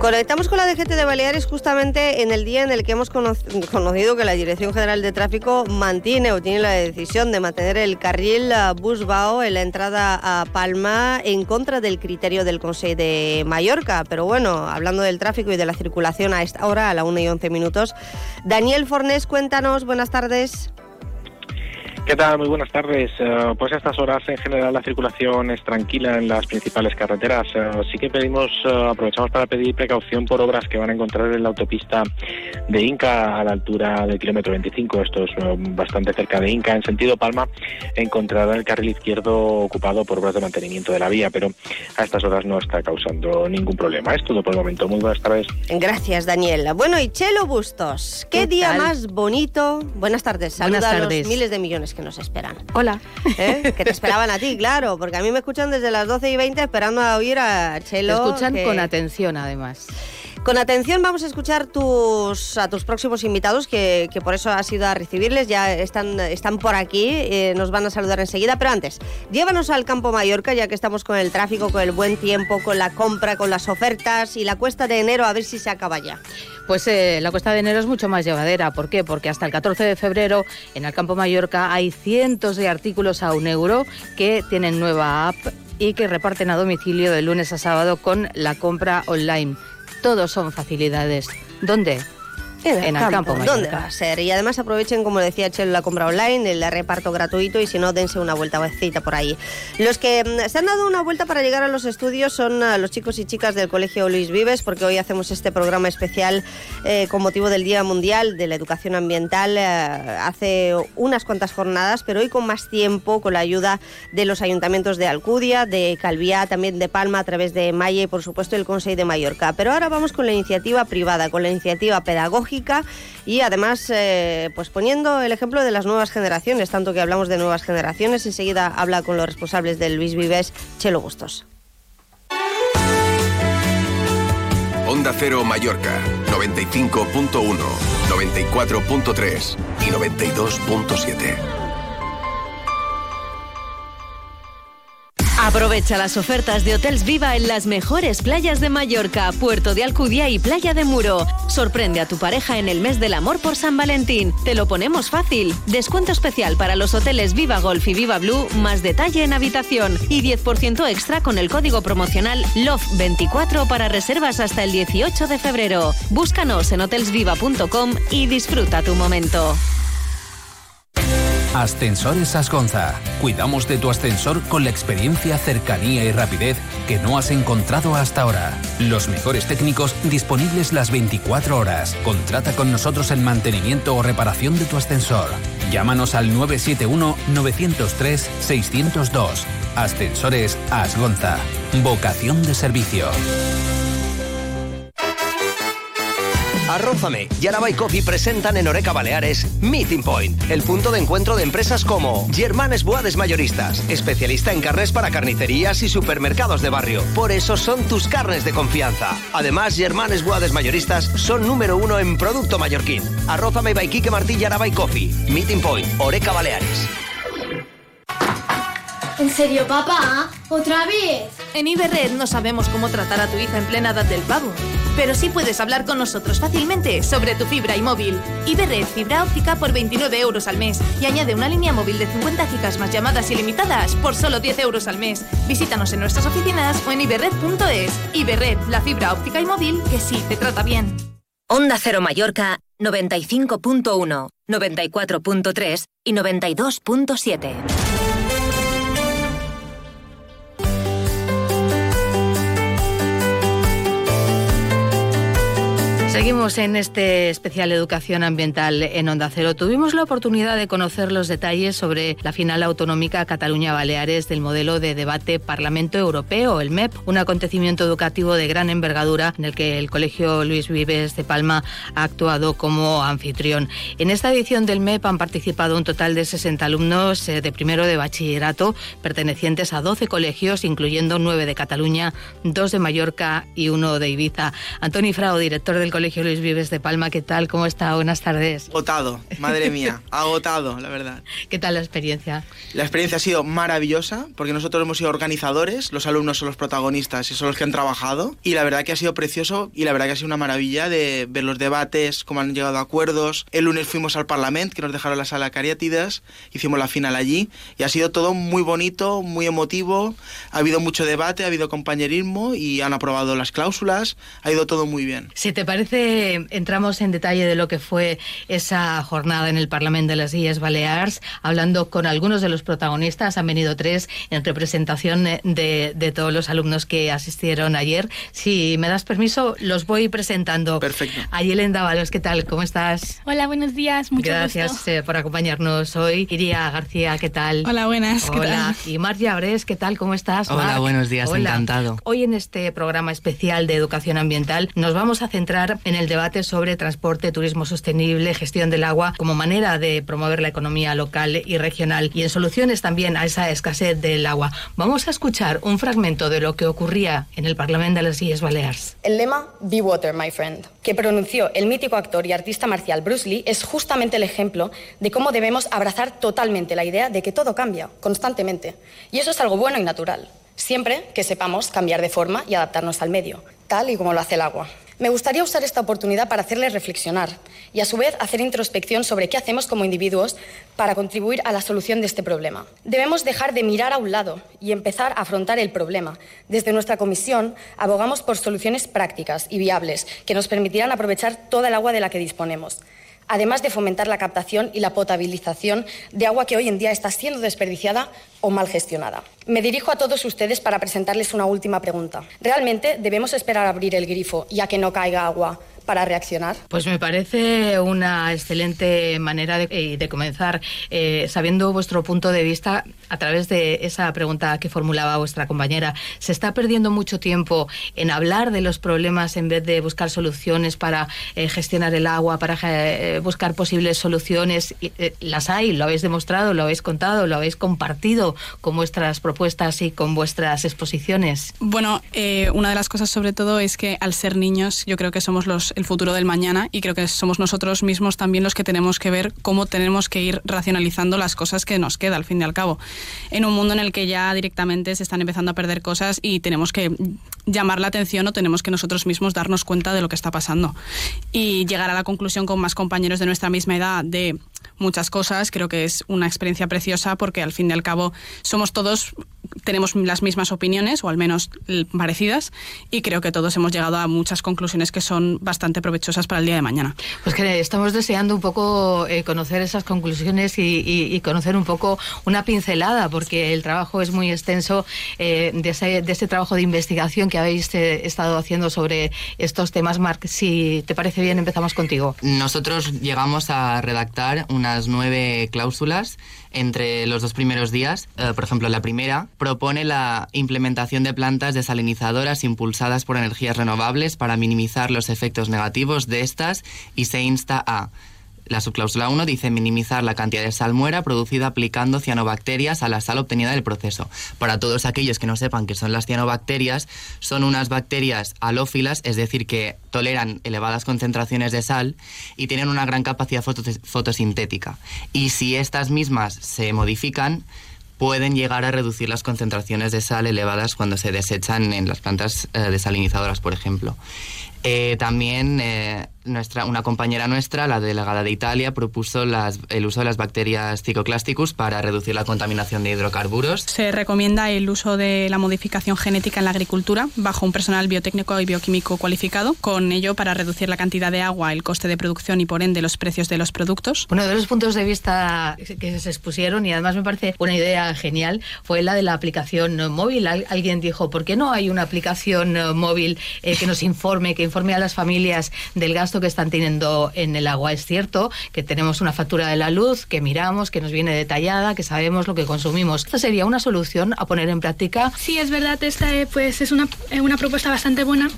Conectamos con la DGT de Baleares justamente en el día en el que hemos cono conocido que la Dirección General de Tráfico mantiene o tiene la decisión de mantener el carril Busbao en la entrada a Palma en contra del criterio del Consejo de Mallorca. Pero bueno, hablando del tráfico y de la circulación a esta hora, a la 1 y 11 minutos, Daniel Fornés, cuéntanos, buenas tardes. ¿Qué tal? Muy buenas tardes. Eh, pues a estas horas en general la circulación es tranquila en las principales carreteras. Eh, sí que pedimos, eh, aprovechamos para pedir precaución por obras que van a encontrar en la autopista de Inca a la altura del kilómetro 25. Esto es bastante cerca de Inca. En sentido Palma encontrará el carril izquierdo ocupado por obras de mantenimiento de la vía, pero a estas horas no está causando ningún problema. Es todo por el momento. Muy buenas tardes. Gracias, Daniela. Bueno, y Chelo Bustos, ¿qué, ¿Qué día tal? más bonito? Buenas tardes. Buenas Saluda a tardes. los miles de millones que nos esperan. Hola. ¿Eh? Que te esperaban a ti, claro, porque a mí me escuchan desde las 12 y 20 esperando a oír a Te Chelo. escuchan que- con atención, además. Con atención vamos a escuchar tus, a tus próximos invitados, que, por eso has ido a recibirles, ya están, están por aquí, eh, nos van a saludar enseguida, pero antes, llévanos al campo Mallorca, ya que estamos con el tráfico, con el buen tiempo, con la compra, con las ofertas y la cuesta de enero, a ver si se acaba ya. Pues eh, la cuesta de enero es mucho más llevadera. ¿Por qué? Porque hasta el 14 de febrero en el Campo Mallorca hay cientos de artículos a un euro que tienen nueva app y que reparten a domicilio de lunes a sábado con la compra online. Todos son facilidades. ¿Dónde? En el, campo, ¿Dónde va a ser? Y además aprovechen, como decía Chelo, la compra online, el reparto gratuito y si no, dense una vuelta por ahí. Los que mm, se han dado una vuelta para llegar a los estudios son ah, los chicos y chicas del Colegio Luis Vives, porque hoy hacemos este programa especial eh, con motivo del Día Mundial de la Educación Ambiental. Eh, hace unas cuantas jornadas, pero hoy con más tiempo, con la ayuda de los ayuntamientos de Alcudia, de Calviá, también de Palma, a través de Maya y, por supuesto, el Consejo de Mallorca. Pero ahora vamos con la iniciativa privada, con la iniciativa pedagógica y además eh, pues poniendo el ejemplo de las nuevas generaciones, tanto que hablamos de nuevas generaciones, enseguida habla con los responsables del Luis Vives, Chelo Bustos. Onda Cero Mallorca, 95.1, 94.3 y 92.7. Aprovecha las ofertas de Hotels Viva en las mejores playas de Mallorca, Puerto de Alcudia y Playa de Muro. Sorprende a tu pareja en el mes del amor por San Valentín. Te lo ponemos fácil. Descuento especial para los hoteles Viva Golf y Viva Blue, más detalle en habitación y 10% extra con el código promocional LOVE24 para reservas hasta el 18 de febrero. Búscanos en hotelsviva.com y disfruta tu momento. Ascensores Asgonza. Cuidamos de tu ascensor con la experiencia, cercanía y rapidez que no has encontrado hasta ahora. Los mejores técnicos disponibles las 24 horas. Contrata con nosotros en mantenimiento o reparación de tu ascensor. Llámanos al 971-903-602. Ascensores Asgonza. Vocación de servicio. Arrózame y Araba Coffee presentan en Oreca Baleares Meeting Point, el punto de encuentro de empresas como Germanes Boades Mayoristas, especialista en carnes para carnicerías y supermercados de barrio. Por eso son tus carnes de confianza. Además, Germanes Boades Mayoristas son número uno en producto mallorquín. Arrózame by Quique Martí y Coffee. Meeting Point, Oreca Baleares. ¿En serio, papá? ¿Otra vez? En Iberred no sabemos cómo tratar a tu hija en plena edad del pavo, pero sí puedes hablar con nosotros fácilmente sobre tu fibra y móvil. Iberred fibra óptica por 29 euros al mes y añade una línea móvil de 50 gigas más llamadas ilimitadas por solo 10 euros al mes. Visítanos en nuestras oficinas o en iberred.es. Iberred, la fibra óptica y móvil que sí te trata bien. Onda Cero Mallorca 95.1, 94.3 y 92.7. Seguimos en este especial Educación Ambiental en Onda Cero. Tuvimos la oportunidad de conocer los detalles sobre la final autonómica Cataluña-Baleares del modelo de debate Parlamento Europeo, el MEP, un acontecimiento educativo de gran envergadura en el que el Colegio Luis Vives de Palma ha actuado como anfitrión. En esta edición del MEP han participado un total de 60 alumnos eh, de primero de bachillerato pertenecientes a 12 colegios, incluyendo 9 de Cataluña, 2 de Mallorca y uno de Ibiza. Antoni Frao, director del Colegio Luis Vives de Palma. ¿Qué tal? ¿Cómo está? Buenas tardes. Agotado, madre *laughs* mía, agotado, la verdad. ¿Qué tal la experiencia? La experiencia ha sido maravillosa porque nosotros hemos sido organizadores, los alumnos son los protagonistas y son los que han trabajado y la verdad que ha sido precioso y la verdad que ha sido una maravilla de ver los debates, cómo han llegado a acuerdos. El lunes fuimos al Parlamento, que nos dejaron la sala Cariátidas, hicimos la final allí y ha sido todo muy bonito, muy emotivo, ha habido mucho debate, ha habido compañerismo y han aprobado las cláusulas, ha ido todo muy bien. Si te parece entramos en detalle de lo que fue esa jornada en el Parlamento de las Islas Baleares, hablando con algunos de los protagonistas. Han venido tres en representación de, de todos los alumnos que asistieron ayer. Si me das permiso, los voy presentando. Perfecto. Ayelen Dávalos, ¿qué tal? ¿Cómo estás? Hola, buenos días. Mucho Gracias eh, por acompañarnos hoy. Iria García, ¿qué tal? Hola, buenas. Hola. Y Marcia Abres, ¿qué tal? ¿Cómo estás? Hola, buenos días. Encantado. Hoy en este programa especial de educación ambiental nos vamos a centrar en el debate sobre transporte, turismo sostenible, gestión del agua como manera de promover la economía local y regional y en soluciones también a esa escasez del agua. Vamos a escuchar un fragmento de lo que ocurría en el Parlamento de las Islas Baleares. El lema Be Water, my friend, que pronunció el mítico actor y artista marcial Bruce Lee, es justamente el ejemplo de cómo debemos abrazar totalmente la idea de que todo cambia constantemente. Y eso es algo bueno y natural, siempre que sepamos cambiar de forma y adaptarnos al medio, tal y como lo hace el agua. Me gustaría usar esta oportunidad para hacerles reflexionar y a su vez hacer introspección sobre qué hacemos como individuos para contribuir a la solución de este problema. Debemos dejar de mirar a un lado y empezar a afrontar el problema. Desde nuestra comisión abogamos por soluciones prácticas y viables que nos permitirán aprovechar toda el agua de la que disponemos además de fomentar la captación y la potabilización de agua que hoy en día está siendo desperdiciada o mal gestionada. Me dirijo a todos ustedes para presentarles una última pregunta. ¿Realmente debemos esperar a abrir el grifo y a que no caiga agua para reaccionar? Pues me parece una excelente manera de, eh, comenzar, eh, sabiendo vuestro punto de vista a través de esa pregunta que formulaba vuestra compañera. ¿Se está perdiendo mucho tiempo en hablar de los problemas en vez de buscar soluciones para eh, gestionar el agua, para buscar posibles soluciones? las hay, lo habéis demostrado, lo habéis contado, lo habéis compartido con vuestras propuestas y con vuestras exposiciones. Bueno, una de las cosas sobre todo es que al ser niños yo creo que somos los el futuro del mañana y creo que somos nosotros mismos también los que tenemos que ver cómo tenemos que ir racionalizando las cosas que nos queda al fin y al cabo. En un mundo en el que ya directamente se están empezando a perder cosas y tenemos que llamar la atención o tenemos que nosotros mismos darnos cuenta de lo que está pasando y llegar a la conclusión con más compañeros de nuestra misma edad de muchas cosas, creo que es una experiencia preciosa porque al fin y al cabo somos todos tenemos las mismas opiniones, o al menos parecidas, y creo que todos hemos llegado a muchas conclusiones que son bastante provechosas para el día de mañana. Pues que estamos deseando un poco eh, conocer esas conclusiones y, conocer un poco una pincelada, porque el trabajo es muy extenso eh, de, ese, trabajo de investigación que habéis eh, estado haciendo sobre estos temas. Marc, si te parece bien, empezamos contigo. Nosotros llegamos a redactar unas nueve cláusulas entre los dos primeros días. Eh, por ejemplo, la primera propone la implementación de plantas desalinizadoras impulsadas por energías renovables para minimizar los efectos negativos de estas y se insta a la subcláusula 1 dice minimizar la cantidad de salmuera producida aplicando cianobacterias a la sal obtenida del proceso. Para todos aquellos que no sepan qué son las cianobacterias, son unas bacterias halófilas, es decir, que toleran elevadas concentraciones de sal y tienen una gran capacidad fotosintética. Y si estas mismas se modifican, pueden llegar a reducir las concentraciones de sal elevadas cuando se desechan en las plantas eh, desalinizadoras, por ejemplo. Eh, también eh, nuestra, una compañera nuestra, la delegada de Italia, propuso el uso de las bacterias Cicloclasticus para reducir la contaminación de hidrocarburos. Se recomienda el uso de la modificación genética en la agricultura bajo un personal biotécnico y bioquímico cualificado, con ello para reducir la cantidad de agua, el coste de producción y por ende los precios de los productos. Uno de los puntos de vista que se expusieron y además me parece una idea genial fue la de la aplicación móvil. Alguien dijo, ¿por qué no hay una aplicación móvil eh, que nos informe, que informe a las familias del gasto que están teniendo en el agua. Es cierto que tenemos una factura de la luz que miramos, que nos viene detallada, que sabemos lo que consumimos. Esta sería una solución a poner en práctica. Sí, es verdad, esta eh, pues es una, eh, una propuesta bastante buena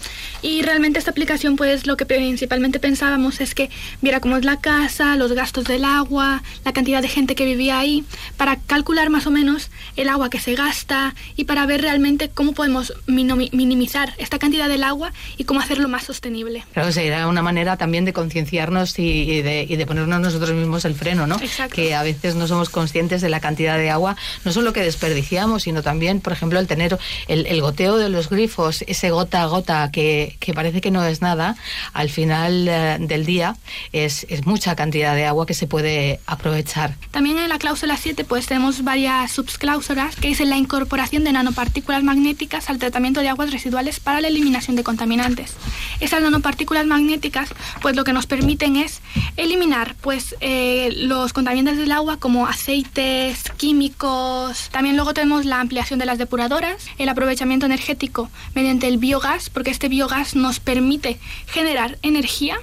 y realmente esta aplicación pues lo que principalmente pensábamos es que viera cómo es la casa, los gastos del agua, la cantidad de gente que vivía ahí, para calcular más o menos el agua que se gasta y para ver realmente cómo podemos minimizar esta cantidad del agua y cómo hacerlo más sostenible. Claro, sería una manera también de concienciarnos y, de, ponernos nosotros mismos el freno, ¿no? Que a veces no somos conscientes de la cantidad de agua, no solo que desperdiciamos, sino también, por ejemplo, el tener el, goteo de los grifos, ese gota a gota que, parece que no es nada, al final eh, del día es, es mucha cantidad de agua que se puede aprovechar. También en la cláusula 7 pues tenemos varias subcláusulas que dicen la incorporación de nanopartículas magnéticas al tratamiento de aguas residuales para la eliminación de contaminantes. Esas nanopartículas magnéticas pues lo que nos permiten es eliminar pues eh, los contaminantes del agua como aceites, químicos. También luego tenemos la ampliación de las depuradoras, el aprovechamiento energético mediante el biogás, porque este biogás nos permite generar energía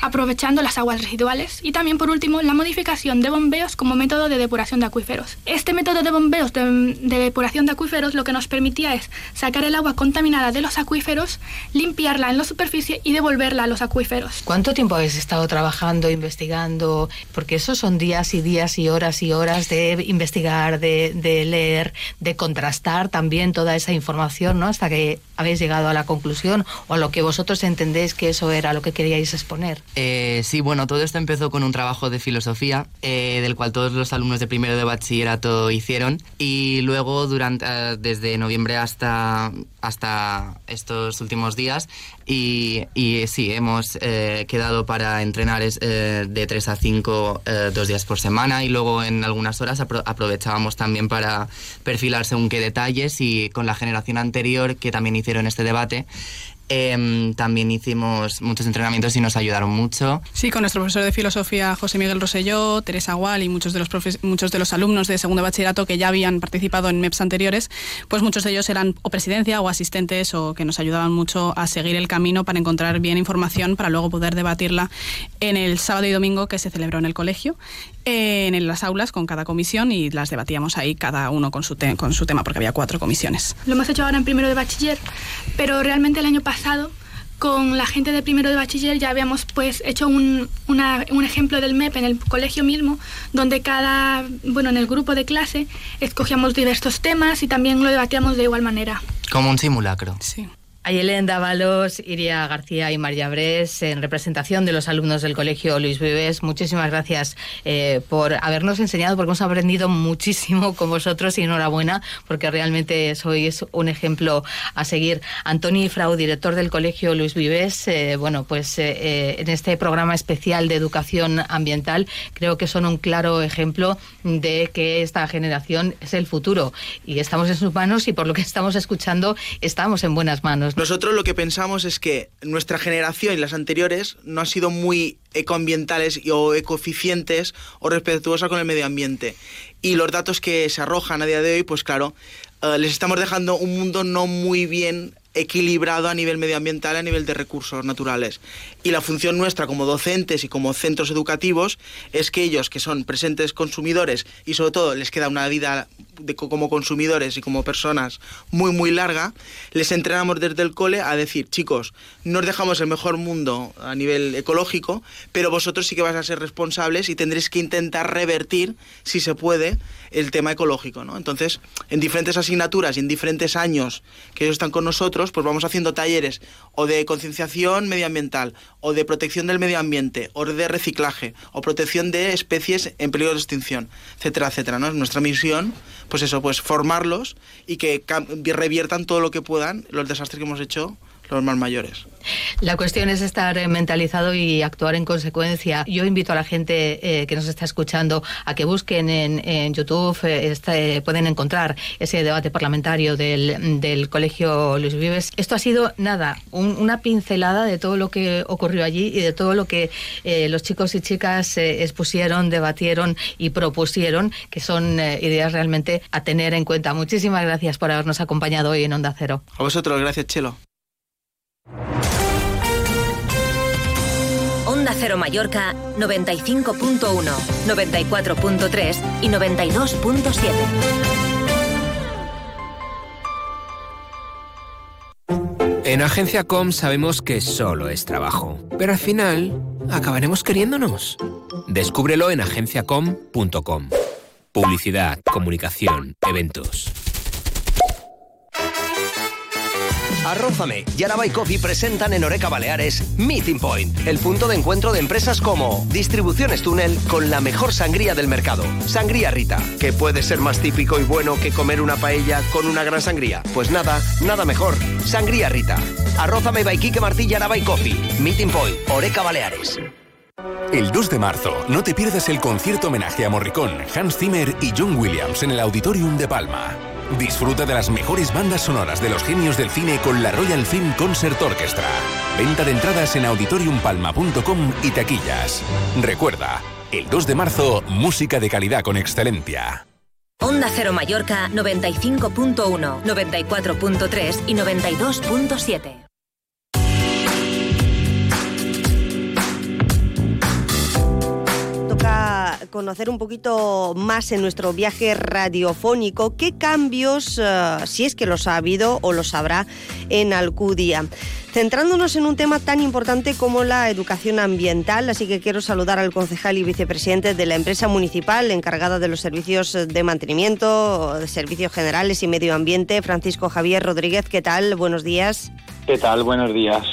aprovechando las aguas residuales y también por último la modificación de bombeos como método de depuración de acuíferos. Este método de bombeos de, depuración de acuíferos lo que nos permitía es sacar el agua contaminada de los acuíferos, limpiarla en la superficie y devolverla a los acuíferos. ¿Cuánto tiempo habéis estado trabajando, investigando? Porque esos son días y días y horas y horas de investigar, de, de leer, de contrastar también toda esa información, ¿no? Hasta que habéis llegado a la conclusión o a lo que vosotros entendéis que eso era lo que queríais exponer. Eh, sí, bueno, todo esto empezó con un trabajo de filosofía, eh, del cual todos los alumnos de primero de bachillerato hicieron, y luego durante, eh, desde noviembre hasta, hasta estos últimos días, y, sí, hemos quedado para entrenar de 3 a 5 eh, dos días por semana, y luego en algunas horas apro- aprovechábamos también para perfilar según qué detalles, y con la generación anterior que también hicieron este debate, Em, también hicimos muchos entrenamientos y nos ayudaron mucho. Sí, con nuestro profesor de filosofía José Miguel Roselló, Teresa Gual y muchos de los profes- muchos de los alumnos de segundo bachillerato que ya habían participado en MEPs anteriores, pues muchos de ellos eran o presidencia o asistentes o que nos ayudaban mucho a seguir el camino para encontrar bien información para luego poder debatirla en el sábado y domingo que se celebró en el colegio, eh, en las aulas con cada comisión y las debatíamos ahí cada uno con su, te- con su tema porque había cuatro comisiones. Lo hemos hecho ahora en primero de bachiller, pero realmente el año pasado con la gente de primero de bachiller ya habíamos pues hecho un, una- un ejemplo del MEP en el colegio mismo, donde cada, bueno, en el grupo de clase escogíamos diversos temas y también lo debatíamos de igual manera. Como un simulacro. Sí. Ayelen Dávalos, Iria García y María Bres, en representación de los alumnos del Colegio Luis Vives, muchísimas gracias eh, por habernos enseñado, porque hemos aprendido muchísimo con vosotros y enhorabuena, porque realmente sois un ejemplo a seguir. Antoni Frau, director del Colegio Luis Vives, eh, bueno, pues eh, en este programa especial de educación ambiental, creo que son un claro ejemplo de que esta generación es el futuro y estamos en sus manos y por lo que estamos escuchando estamos en buenas manos. Nosotros lo que pensamos es que nuestra generación y las anteriores no han sido muy ecoambientales o ecoeficientes o respetuosas con el medio ambiente. Y los datos que se arrojan a día de hoy, pues claro, eh, les estamos dejando un mundo no muy bien equilibrado a nivel medioambiental, a nivel de recursos naturales. Y la función nuestra como docentes y como centros educativos es que ellos, que son presentes consumidores y sobre todo les queda una vida como consumidores y como personas muy muy larga, les entrenamos desde el cole a decir, chicos, no os dejamos el mejor mundo a nivel ecológico, pero vosotros sí que vais a ser responsables y tendréis que intentar revertir, si se puede, el tema ecológico. ¿no? Entonces, en diferentes asignaturas y en diferentes años que ellos están con nosotros, pues vamos haciendo talleres o de concienciación medioambiental, o de protección del medio ambiente, o de reciclaje, o protección de especies en peligro de extinción, etcétera, etcétera. ¿no? Es nuestra misión, pues eso, pues formarlos y que reviertan todo lo que puedan los desastres que hemos hecho los más mayores. La cuestión es estar eh, mentalizado y actuar en consecuencia. Yo invito a la gente eh, que nos está escuchando a que busquen en, en YouTube, eh, este, pueden encontrar ese debate parlamentario del, del Colegio Luis Vives. Esto ha sido, nada, un- una pincelada de todo lo que ocurrió allí y de todo lo que eh, los chicos y chicas eh, expusieron, debatieron y propusieron, que son eh, ideas realmente a tener en cuenta. Muchísimas gracias por habernos acompañado hoy en Onda Cero. A vosotros, gracias, Chelo. Onda Cero Mallorca 95.1, 94.3 y 92.7. En Agencia Com sabemos que solo es trabajo, pero al final acabaremos queriéndonos. Descúbrelo en agenciacom.com. Publicidad, comunicación, eventos. Arrózame y Araba y Coffee presentan en Oreca Baleares Meeting Point, el punto de encuentro de empresas como Distribuciones Túnel con la mejor sangría del mercado, Sangría Rita, que puede ser más típico y bueno que comer una paella con una gran sangría. Pues nada, nada mejor, Sangría Rita. Arrózame by Quique Martí y Araba y Coffee, Meeting Point, Oreca Baleares. El 2 de marzo, no te pierdas el concierto homenaje a Morricone, Hans Zimmer y John Williams en el Auditorium de Palma. Disfruta de las mejores bandas sonoras de los genios del cine con la Royal Film Concert Orchestra. Venta de entradas en auditoriumpalma.com y taquillas. Recuerda, el 2 de marzo, música de calidad con excelencia. Onda Cero Mallorca 95.1, 94.3 y 92.7. conocer un poquito más en nuestro viaje radiofónico qué cambios, eh, si es que los ha habido o los habrá en Alcudia. Centrándonos en un tema tan importante como la educación ambiental, así que quiero saludar al concejal y vicepresidente de la empresa municipal encargada de los servicios de mantenimiento, de servicios generales y medio ambiente, Francisco Javier Rodríguez. ¿Qué tal? Buenos días. ¿Qué tal? Buenos días.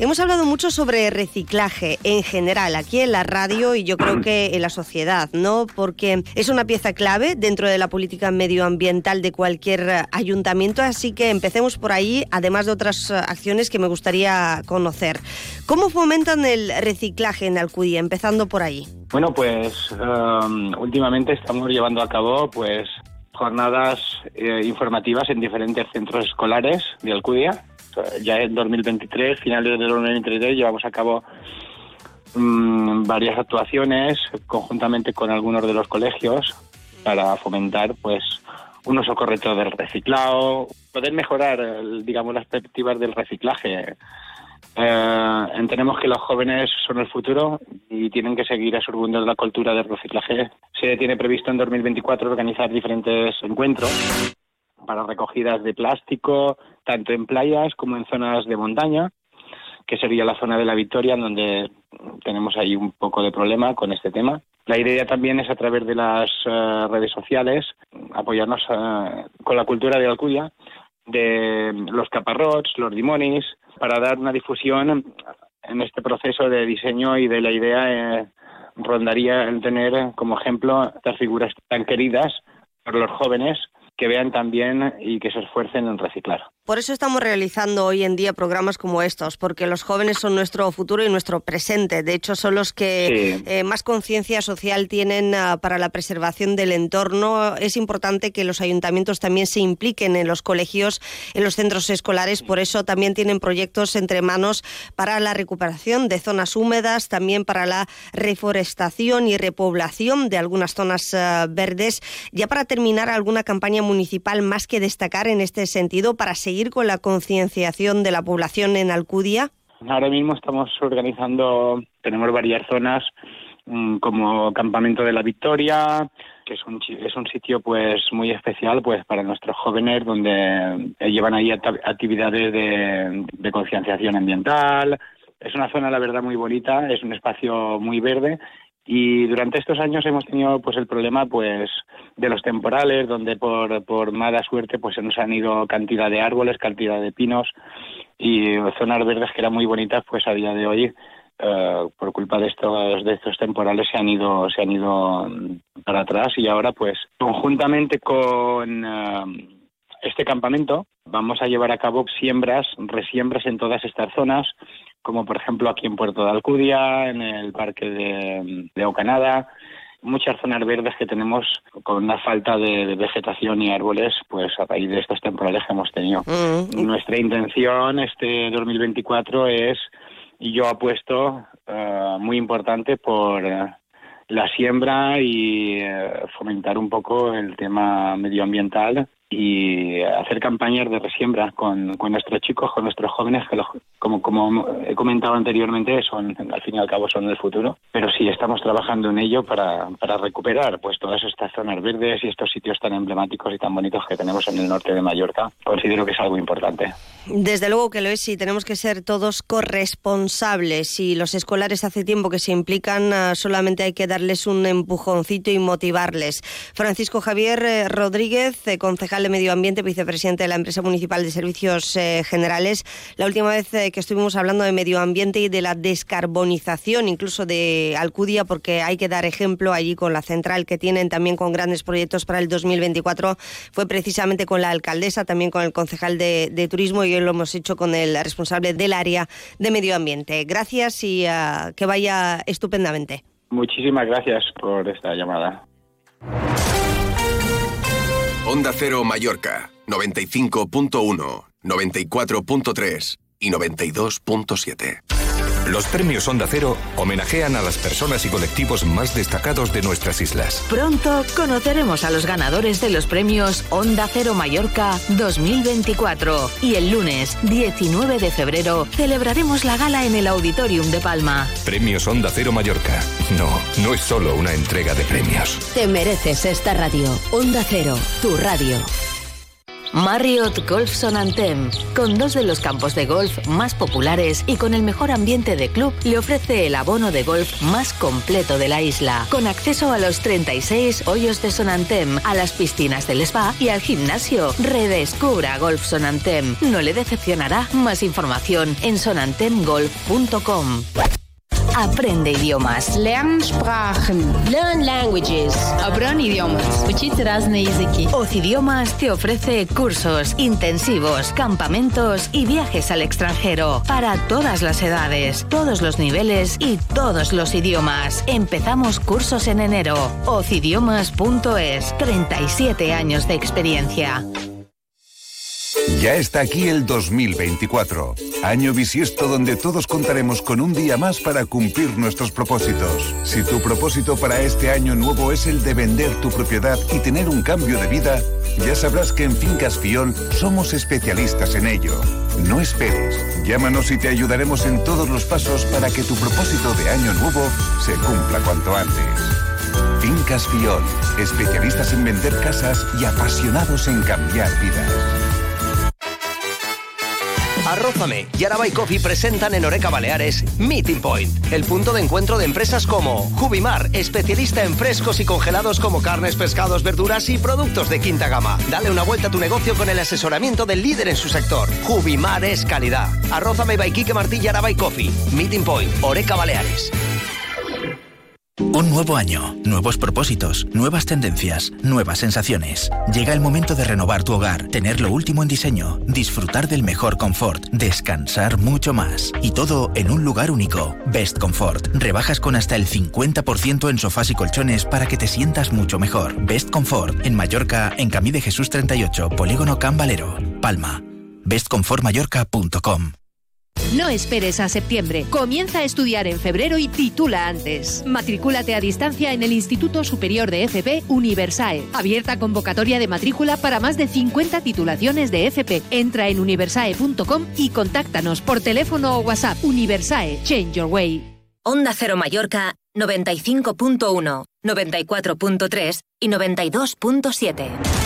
Hemos hablado mucho sobre reciclaje en general aquí en la radio y yo creo que en la sociedad, ¿no? Porque es una pieza clave dentro de la política medioambiental de cualquier ayuntamiento, así que empecemos por ahí, además de otras acciones que me gustaría conocer. ¿Cómo fomentan el reciclaje en Alcudia? Empezando por ahí. Bueno, pues um, últimamente estamos llevando a cabo pues jornadas eh, informativas en diferentes centros escolares de Alcudia. Ya en 2023, finales de 2023, llevamos a cabo mm, varias actuaciones conjuntamente con algunos de los colegios para fomentar pues un uso correcto del reciclado, poder mejorar, digamos, las perspectivas del reciclaje eh, entendemos que los jóvenes son el futuro y tienen que seguir absorbiendo la cultura del reciclaje. Se tiene previsto en 2024 organizar diferentes encuentros para recogidas de plástico, tanto en playas como en zonas de montaña, que sería la zona de la Victoria, en donde tenemos ahí un poco de problema con este tema. La idea también es a través de las eh, redes sociales apoyarnos eh, con la cultura de Alcudia, de los caparrots, los limones, para dar una difusión en este proceso de diseño y de la idea eh, rondaría el tener como ejemplo estas figuras tan queridas por los jóvenes que vean también y que se esfuercen en reciclar. Por eso estamos realizando hoy en día programas como estos, porque los jóvenes son nuestro futuro y nuestro presente. De hecho, son los que eh, más conciencia social tienen ah, para la preservación del entorno. Es importante que los ayuntamientos también se impliquen en los colegios, en los centros escolares. Por eso también tienen proyectos entre manos para la recuperación de zonas húmedas, también para la reforestación y repoblación de algunas zonas ah, verdes. Ya para terminar, alguna campaña municipal más que destacar en este sentido para seguir con la concienciación de la población en Alcudia? Ahora mismo estamos organizando, tenemos varias zonas mm, como Campamento de la Victoria, que es un, es un sitio pues muy especial pues para nuestros jóvenes donde eh, llevan ahí actividades de, de concienciación ambiental. Es una zona la verdad muy bonita, es un espacio muy verde y durante estos años hemos tenido pues el problema pues de los temporales donde por, por mala suerte pues se nos han ido cantidad de árboles cantidad de pinos y zonas verdes que eran muy bonitas pues a día de hoy eh, por culpa de estos de estos temporales se han ido se han ido para atrás. Y ahora pues conjuntamente con eh, este campamento vamos a llevar a cabo siembras resiembras en todas estas zonas como por ejemplo aquí en Puerto de Alcudia, en el parque de, de Ocanada, muchas zonas verdes que tenemos con una falta de, vegetación y árboles, pues a raíz de estos temporales que hemos tenido. Mm. Nuestra intención este 2024 es, y yo apuesto uh, muy importante por uh, la siembra y uh, fomentar un poco el tema medioambiental y hacer campañas de resiembra con, con nuestros chicos, con nuestros jóvenes, que como, como he comentado anteriormente, son al fin y al cabo son el futuro. Pero sí estamos trabajando en ello para, recuperar pues todas estas zonas verdes y estos sitios tan emblemáticos y tan bonitos que tenemos en el norte de Mallorca. Considero que es algo importante. Desde luego que lo es y tenemos que ser todos corresponsables. Y los escolares hace tiempo que se implican, ah, solamente hay que darles un empujoncito y motivarles. Francisco Javier eh, Rodríguez, eh, concejal de Medio Ambiente, vicepresidente de la empresa municipal de servicios eh, generales. La última vez eh, que estuvimos hablando de medio ambiente y de la descarbonización, incluso de Alcudia, porque hay que dar ejemplo allí con la central que tienen también con grandes proyectos para el 2024, fue precisamente con la alcaldesa, también con el concejal de, turismo y hoy lo hemos hecho con el responsable del área de medio ambiente. Gracias y ah, que vaya estupendamente. Muchísimas gracias por esta llamada. Onda Cero Mallorca, 95.1, 94.3 y 92.7. Los premios Onda Cero homenajean a las personas y colectivos más destacados de nuestras islas. Pronto conoceremos a los ganadores de los premios Onda Cero Mallorca 2024 y el lunes 19 de febrero celebraremos la gala en el Auditorium de Palma. Premios Onda Cero Mallorca. No, no es solo una entrega de premios. Te mereces esta radio. Onda Cero, tu radio. Marriott Golf Sonantem, con dos de los campos de golf más populares y con el mejor ambiente de club, le ofrece el abono de golf más completo de la isla, con acceso a los 36 hoyos de Sonantem, a las piscinas del spa y al gimnasio. Redescubra Golf Sonantem. No le decepcionará. Más información en sonantemgolf.com. Aprende idiomas. Lern Sprachen. Learn languages. Aprende idiomas. Oz Idiomas te ofrece cursos, intensivos, campamentos y viajes al extranjero para todas las edades, todos los niveles y todos los idiomas. Empezamos cursos en enero. Ocidiomas.es. 37 años de experiencia. Ya está aquí el 2024, año bisiesto donde todos contaremos con un día más para cumplir nuestros propósitos. Si tu propósito para este año nuevo es el de vender tu propiedad y tener un cambio de vida, ya sabrás que en Fincas Fiol somos especialistas en ello. No esperes, llámanos y te ayudaremos en todos los pasos para que tu propósito de año nuevo se cumpla cuanto antes. Fincas Fiol, especialistas en vender casas y apasionados en cambiar vidas. Arrózame y Araba y Coffee presentan en Oreca Baleares Meeting Point, el punto de encuentro de empresas como Jubimar, especialista en frescos y congelados como carnes, pescados, verduras y productos de quinta gama. Dale una vuelta a tu negocio con el asesoramiento del líder en su sector. Jubimar es calidad. Arrózame by Martí y Araba y Coffee. Meeting Point, Oreca Baleares. Un nuevo año, nuevos propósitos, nuevas tendencias, nuevas sensaciones. Llega el momento de renovar tu hogar, tener lo último en diseño, disfrutar del mejor confort, descansar mucho más. Y todo en un lugar único. Best Comfort. Rebajas con hasta el 50% en sofás y colchones para que te sientas mucho mejor. Best Comfort. En Mallorca, en Camí de Jesús 38, Polígono Can Valero, Palma. bestcomfortmallorca.com No esperes a septiembre. Comienza a estudiar en febrero y titula antes. Matricúlate a distancia en el Instituto Superior de FP Universae. Abierta convocatoria de matrícula para más de 50 titulaciones de FP. Entra en universae.com y contáctanos por teléfono o WhatsApp. Universae, Change Your Way. Onda Cero Mallorca 95.1, 94.3 y 92.7.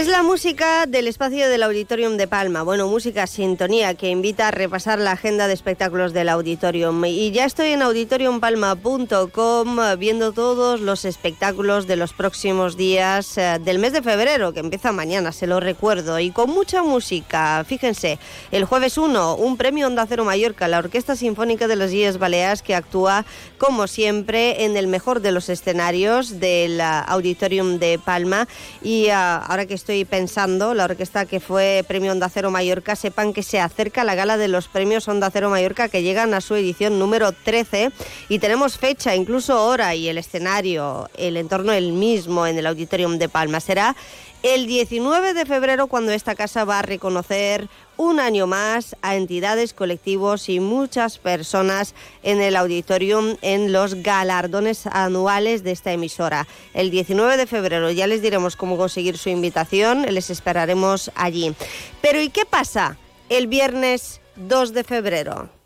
Es la música del espacio del Auditorium de Palma. Bueno, música sintonía que invita a repasar la agenda de espectáculos del Auditorium. Y ya estoy en auditoriumpalma.com viendo todos los espectáculos de los próximos días eh, del mes de febrero, que empieza mañana, se lo recuerdo, y con mucha música. Fíjense, el jueves 1, un premio Onda Cero Mallorca, la Orquesta Sinfónica de las Islas Baleares, que actúa, como siempre, en el mejor de los escenarios del ah, Auditorium de Palma. Y ah, ahora que estoy pensando, la orquesta que fue Premio Onda Cero Mallorca, sepan que se acerca la gala de los premios Onda Cero Mallorca que llegan a su edición número 13 y tenemos fecha, incluso hora y el escenario, el entorno el mismo en el Auditorium de Palma. Será el 19 de febrero cuando esta casa va a reconocer un año más a entidades, colectivos y muchas personas en el auditorium en los galardones anuales de esta emisora. El 19 de febrero ya les diremos cómo conseguir su invitación, les esperaremos allí. Pero ¿y qué pasa el viernes 2 de febrero?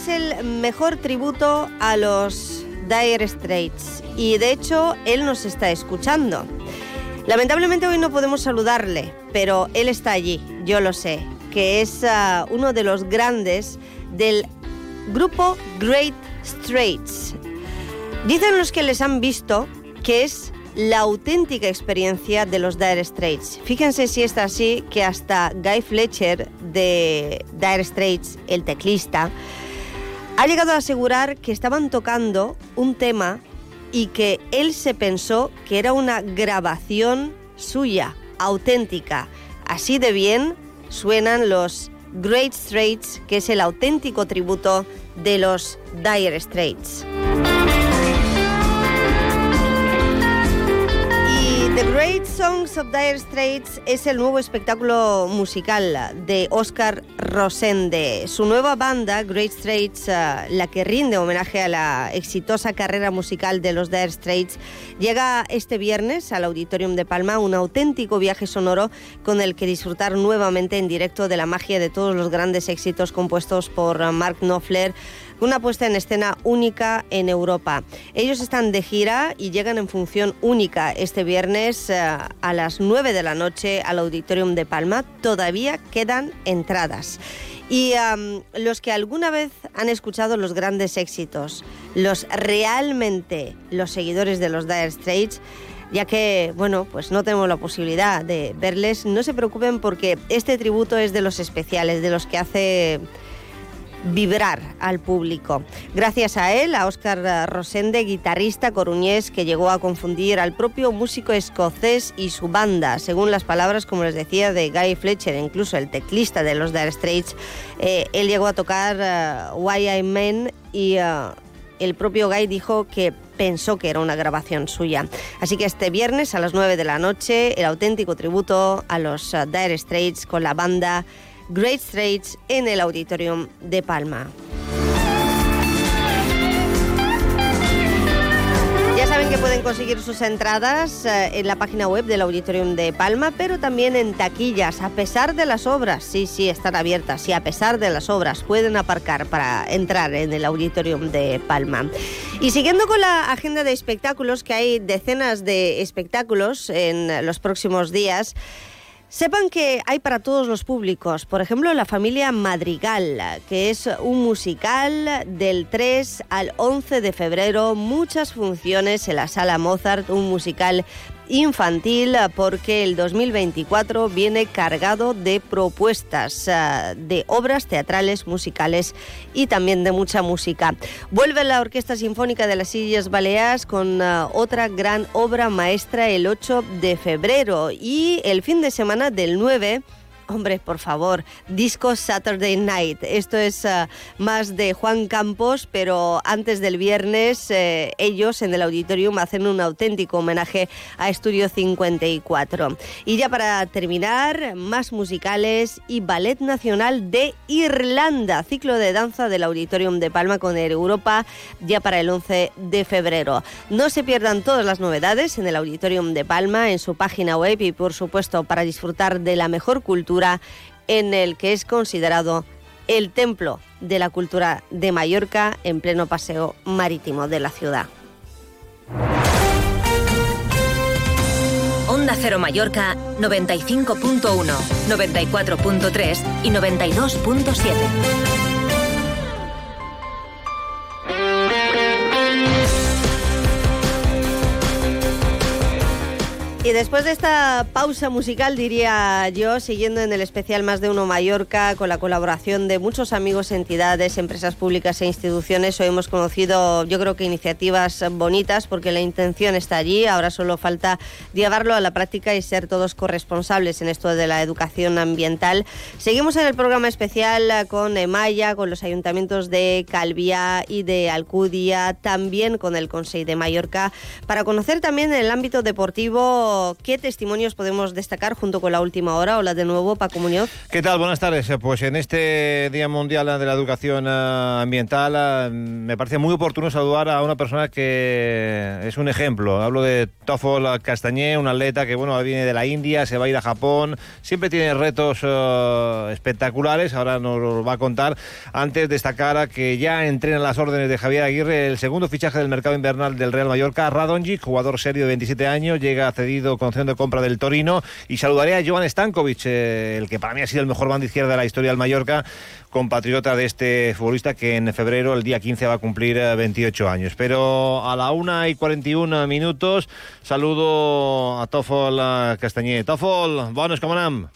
Es el mejor tributo a los Dire Straits y de hecho él nos está escuchando. Lamentablemente hoy no podemos saludarle, pero él está allí, yo lo sé, que es ah, uno de los grandes del grupo Great Straits. Dicen los que les han visto que es la auténtica experiencia de los Dire Straits. Fíjense si está así que hasta Guy Fletcher de Dire Straits, el teclista, ha llegado a asegurar que estaban tocando un tema y que él se pensó que era una grabación suya, auténtica. Así de bien suenan los Great Straits, que es el auténtico tributo de los Dire Straits. Great Songs of Dire Straits es el nuevo espectáculo musical de Oscar Rosende. Su nueva banda, Great Straits, eh, la que rinde homenaje a la exitosa carrera musical de los Dire Straits, llega este viernes al Auditorium de Palma, un auténtico viaje sonoro con el que disfrutar nuevamente en directo de la magia de todos los grandes éxitos compuestos por Mark Knopfler una puesta en escena única en Europa. Ellos están de gira y llegan en función única este viernes eh, a las 9 de la noche al Auditorium de Palma. Todavía quedan entradas. Y los que alguna vez han escuchado los grandes éxitos, los realmente los seguidores de los Dire Straits, ya que, bueno, pues no tenemos la posibilidad de verles, no se preocupen porque este tributo es de los especiales, de los que hace vibrar al público. Gracias a él, a Óscar Rosende, guitarrista coruñés que llegó a confundir al propio músico escocés y su banda, según las palabras, como les decía, de Guy Fletcher, incluso el teclista de los Dire Straits, eh, él llegó a tocar uh, Why I Men y uh, el propio Guy dijo que pensó que era una grabación suya. Así que este viernes a las 9 de la noche, el auténtico tributo a los Dire Straits con la banda Great Straits en el Auditorium de Palma. Ya saben que pueden conseguir sus entradas eh, en la página web del Auditorium de Palma, pero también en taquillas, a pesar de las obras. Sí, sí, están abiertas. Y a pesar de las obras, pueden aparcar para entrar en el Auditorium de Palma. Y siguiendo con la agenda de espectáculos, que hay decenas de espectáculos en los próximos días, Sepan que hay para todos los públicos, por ejemplo, la familia Madrigal, que es un musical del 3 al 11 de febrero, muchas funciones en la sala Mozart, un musical infantil porque el 2024 viene cargado de propuestas eh, de obras teatrales, musicales y también de mucha música. Vuelve la Orquesta Sinfónica de las Islas Baleares con eh, otra gran obra maestra el 8 de febrero y el fin de semana del 9 Hombre, por favor, disco Saturday Night. Esto es uh, más de Juan Campos, pero antes del viernes eh, ellos en el auditorium hacen un auténtico homenaje a Estudio 54. Y ya para terminar, más musicales y Ballet Nacional de Irlanda, ciclo de danza del Auditorium de Palma con el Europa ya para el 11 de febrero. No se pierdan todas las novedades en el Auditorium de Palma, en su página web y por supuesto para disfrutar de la mejor cultura en el que es considerado el templo de la cultura de Mallorca en pleno paseo marítimo de la ciudad. Onda Cero Mallorca 95.1, 94.3 y 92.7. Y después de esta pausa musical, diría yo, siguiendo en el especial Más de Uno Mallorca, con la colaboración de muchos amigos, entidades, empresas públicas e instituciones, hoy hemos conocido, yo creo que iniciativas bonitas, porque la intención está allí, ahora solo falta llevarlo a la práctica y ser todos corresponsables en esto de la educación ambiental. Seguimos en el programa especial con Emaya, con los ayuntamientos de Calviá y de Alcudia, también con el Consejo de Mallorca, para conocer también el ámbito deportivo ¿qué testimonios podemos destacar junto con la última hora? Hola de nuevo, Paco Muñoz. ¿Qué tal? Buenas tardes. Eh, pues en este Día Mundial de la Educación eh, Ambiental eh, me parece muy oportuno saludar a una persona que es un ejemplo. Hablo de Toffol Castañé, un atleta que bueno viene de la India, se va a ir a Japón, siempre tiene retos espectaculares, ahora nos lo va a contar. Antes destacar a que ya entrena las órdenes de Javier Aguirre, el segundo fichaje del mercado invernal del Real Mallorca, Radonjic, jugador serio de 27 años, llega a cedido con de compra del Torino. Y saludaré a Jovan Stankovic, eh, el que para mí ha sido el mejor banda izquierda de la historia del Mallorca, compatriota de este futbolista que en febrero, el día 15, va a cumplir 28 eh, años. Pero a la 1 y 41 minutos, saludo a Tofol eh, Castañé. Tofol, buenos, com anem?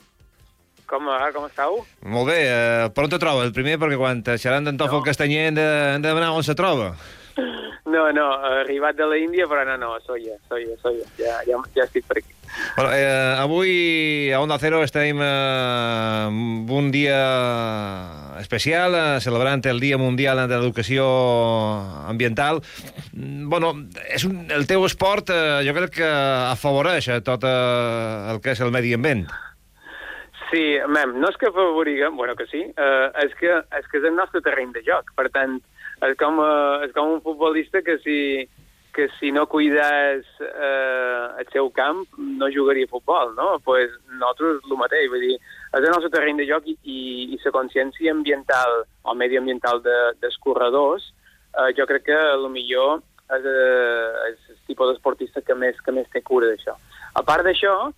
Com, com esteu? Molt bé, eh, per on te troba? El primer, perquè quan xerrant d'en Tofol no. Castanyer hem de, hem de demanar on se troba. *laughs* No, no, arribat de la Índia, però no, no, soia, soia, soia, ja, ja, ja estic per aquí. Bueno, eh, avui a Onda Cero estem eh, un dia especial, eh, celebrant el Dia Mundial de l'Educació Ambiental. Bueno, és un, el teu esport eh, jo crec que afavoreix a tot eh, el que és el medi ambient. Sí, mem, no és que favoriguem, bueno, que sí, eh, és, que, és que és el nostre terreny de joc. Per tant, és com, eh, és com un futbolista que si, que si no cuides eh, el seu camp no jugaria a futbol, no? pues nosaltres el mateix, vull dir, és el nostre terreny de joc i, i, i la consciència ambiental o mediambiental de, dels corredors, eh, jo crec que el millor és, eh, és el tipus d'esportista que més, que més té cura d'això. A part d'això,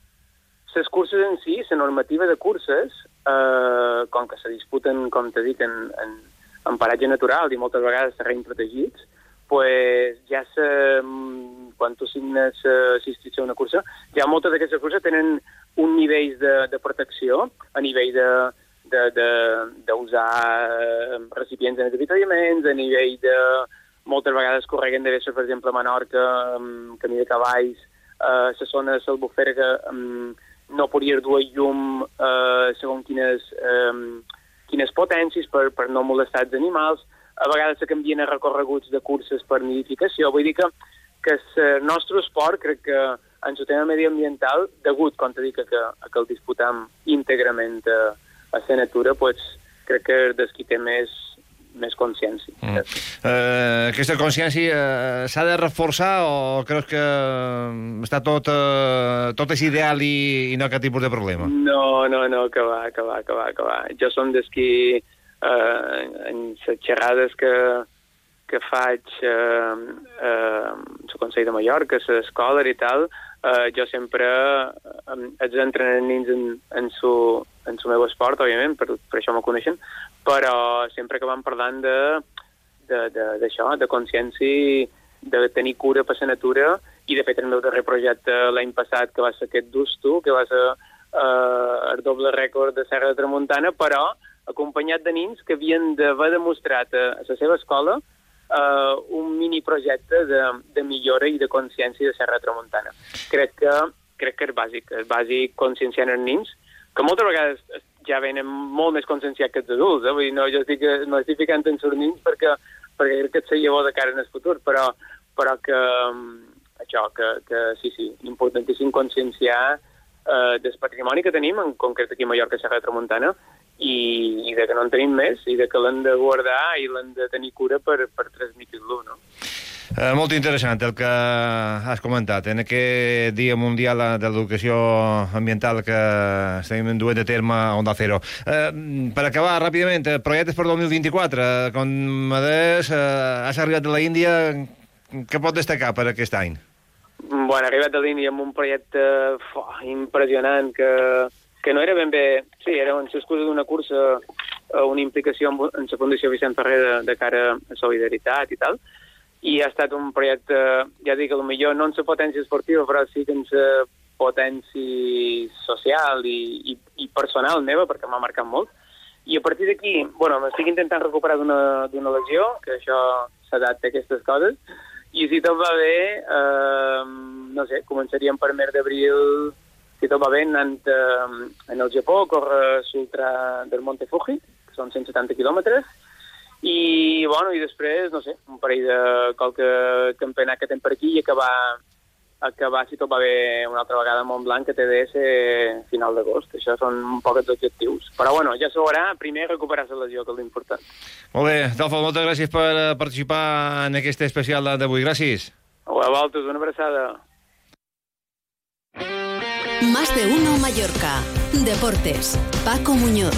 les curses en si, la normativa de curses, eh, com que se disputen, com te dic, en, en, en paratge natural i moltes vegades terrenys protegits, pues ja se, quan tu signes uh, assistits a una cursa, ja moltes d'aquestes curses tenen un nivell de, de protecció a nivell de d'usar eh, recipients en avituallaments, a nivell de moltes vegades correguen de per exemple, a Menorca, um, camí de cavalls, uh, la zona de l'Albufera que um, no podria dur llum uh, segons quines, um, quines potències per, per no molestar els animals, a vegades se canvien a recorreguts de curses per nidificació. Vull dir que, que el nostre esport crec que en el tema mediambiental, degut, com te dic, que, que el disputam íntegrament a, a la natura, pues, crec que és dels qui té més, més consciència. Mm. Eh, aquesta consciència eh, s'ha de reforçar o creus que eh, està tot, eh, tot és ideal i, i no cap tipus de problema? No, no, no, que va, que va, que va, que va. Jo som dels qui eh, en les xerrades que, que faig eh, eh, el Consell de Mallorca, l'escola i tal, eh, jo sempre eh, els entrenant nens en, en, su, en su meu esport, òbviament, per, per això me coneixen, però sempre que vam parlant de d'això, de, de, de consciència, de tenir cura per la natura, i de fet el meu darrer projecte l'any passat, que va ser aquest Dusto, que va ser eh, el doble rècord de Serra de Tramuntana, però acompanyat de nins que havien d'haver demostrat a la seva escola uh, un mini projecte de, de millora i de consciència de Serra Tramuntana. Crec que, crec que és bàsic, és bàsic conscienciar els nins, que moltes vegades ja venen molt més conscienciats que els adults, eh? Vull dir, no, jo estic, no estic ficant en els nins perquè, perquè crec que et seria bo de cara en el futur, però, però que, això, que, que sí, sí, importantíssim conscienciar eh, del patrimoni que tenim, en concret aquí a Mallorca, Serra Tramuntana, i, i de que no en tenim més, i de que l'hem de guardar i l'hem de tenir cura per, per transmitir-lo, no? Eh, molt interessant el que has comentat. En aquest Dia Mundial de l'Educació Ambiental que estem duent a terme a Onda Cero. Eh, per acabar, ràpidament, eh, projectes per 2024. Com me deies, eh, has arribat de la Índia, què pot destacar per aquest any? Bueno, he arribat a l'Índia amb un projecte fo, impressionant que, que no era ben bé... Sí, era en l'excusa d'una cursa, eh, una implicació en, en la Fundació Vicent Ferrer de, de cara a solidaritat i tal, i ha estat un projecte, ja dic, millor no en la potència esportiva, però sí que en la potència social i, i, i personal meva, perquè m'ha marcat molt. I a partir d'aquí, bueno, m'estic intentant recuperar d'una lesió, que això s'adapta a aquestes coses, i si tot va bé, eh, no sé, començaríem per mer d'abril, si tot va bé, anant eh, en el Japó, a córrer l'ultra del Monte Fuji, que són 170 quilòmetres, i, bueno, i després, no sé, un parell de qualque campionat que tenim per aquí i acabar, acabar si tot va bé, una altra vegada a Montblanc, que té de ser final d'agost. Això són un poc els objectius. Però, bueno, ja s'ho veurà. Primer recuperar la lesió, que és l'important. Molt bé, Dolfo, moltes gràcies per eh, participar en aquest especial d'avui. Gràcies. A vosaltres, una abraçada. Más de uno Mallorca. Deportes. Paco Muñoz.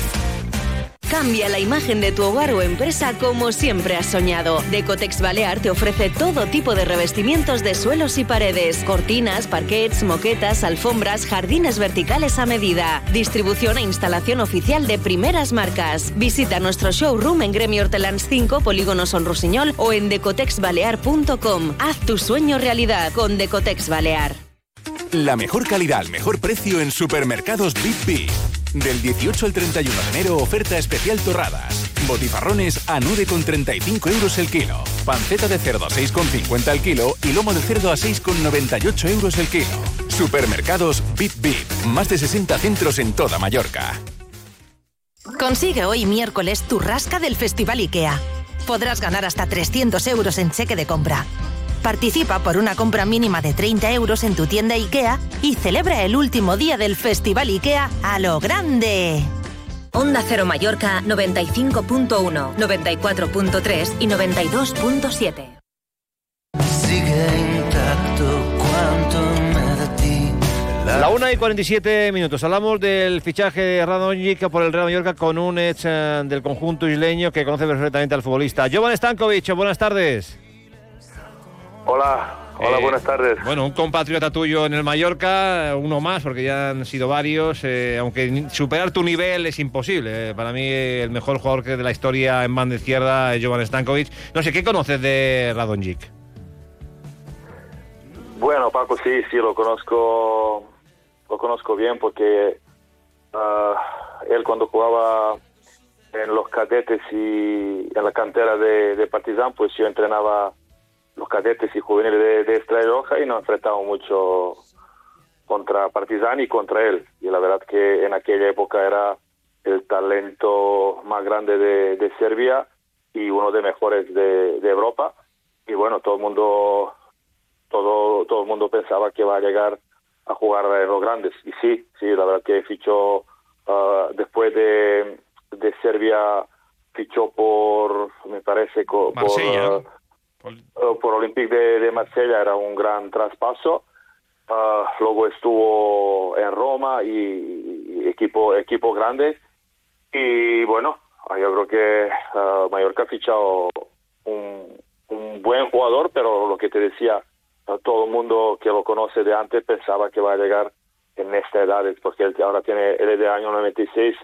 Cambia la imagen de tu hogar o empresa como siempre has soñado. Decotex Balear te ofrece todo tipo de revestimientos de suelos y paredes, cortinas, parquets, moquetas, alfombras, jardines verticales a medida. Distribución e instalación oficial de primeras marcas. Visita nuestro showroom en Gremio Hortelans 5, Polígono Son Rossinyol o en decotexbalear.com. Haz tu sueño realidad con Decotex Balear. La mejor calidad al mejor precio en supermercados Big. Del 18 al 31 de enero, oferta especial torradas. Botifarrones a 9,35 euros el kilo. Panceta de cerdo a 6,50 el kilo y lomo de cerdo a 6,98 euros el kilo. Supermercados Bip Bip. Más de 60 centros en toda Mallorca. Consigue hoy miércoles tu rasca del Festival IKEA. Podrás ganar hasta 300 euros en cheque de compra. Participa por una compra mínima de 30 euros en tu tienda IKEA y celebra el último día del Festival IKEA a lo grande. Onda Cero Mallorca 95.1, 94.3 y 92.7. Sigue intacto cuanto me da ti. La 1 y 47 minutos. Hablamos del fichaje de Radonjic por el Real Mallorca con un ex eh, del conjunto isleño que conoce perfectamente al futbolista. Jovan Stankovic, buenas tardes. Hola, hola, Eh, buenas tardes. Bueno, un compatriota tuyo en el Mallorca, uno más, porque ya han sido varios, eh, aunque superar tu nivel es imposible. eh. Para mí, el mejor jugador que de la historia en banda izquierda es Jovan Stankovic. No sé, ¿qué conoces de Radonjic? Bueno, Paco, sí, sí, lo conozco, lo conozco bien porque ah, él cuando jugaba en los cadetes y en la cantera de, de Partizan, pues yo entrenaba los cadetes y juveniles de, de Estrella Roja y nos enfrentamos mucho contra Partizan y contra él. Y la verdad que en aquella época era el talento más grande de, de Serbia y uno de mejores de, de Europa. Y bueno, todo el mundo todo todo el mundo pensaba que va a llegar a jugar en los grandes y sí sí la verdad que fichó ah, después de, de Serbia fichó por me parece por Marsella, por Olympique de, de Marsella era un gran traspaso. Ah, luego estuvo en Roma y, y equipo equipo grande. Y bueno ah, yo creo que ah, Mallorca ha fichado un, un buen jugador pero lo que te decía todo el mundo que lo conoce de antes pensaba que va a llegar en esta edad, porque él ahora tiene, él es de año 96,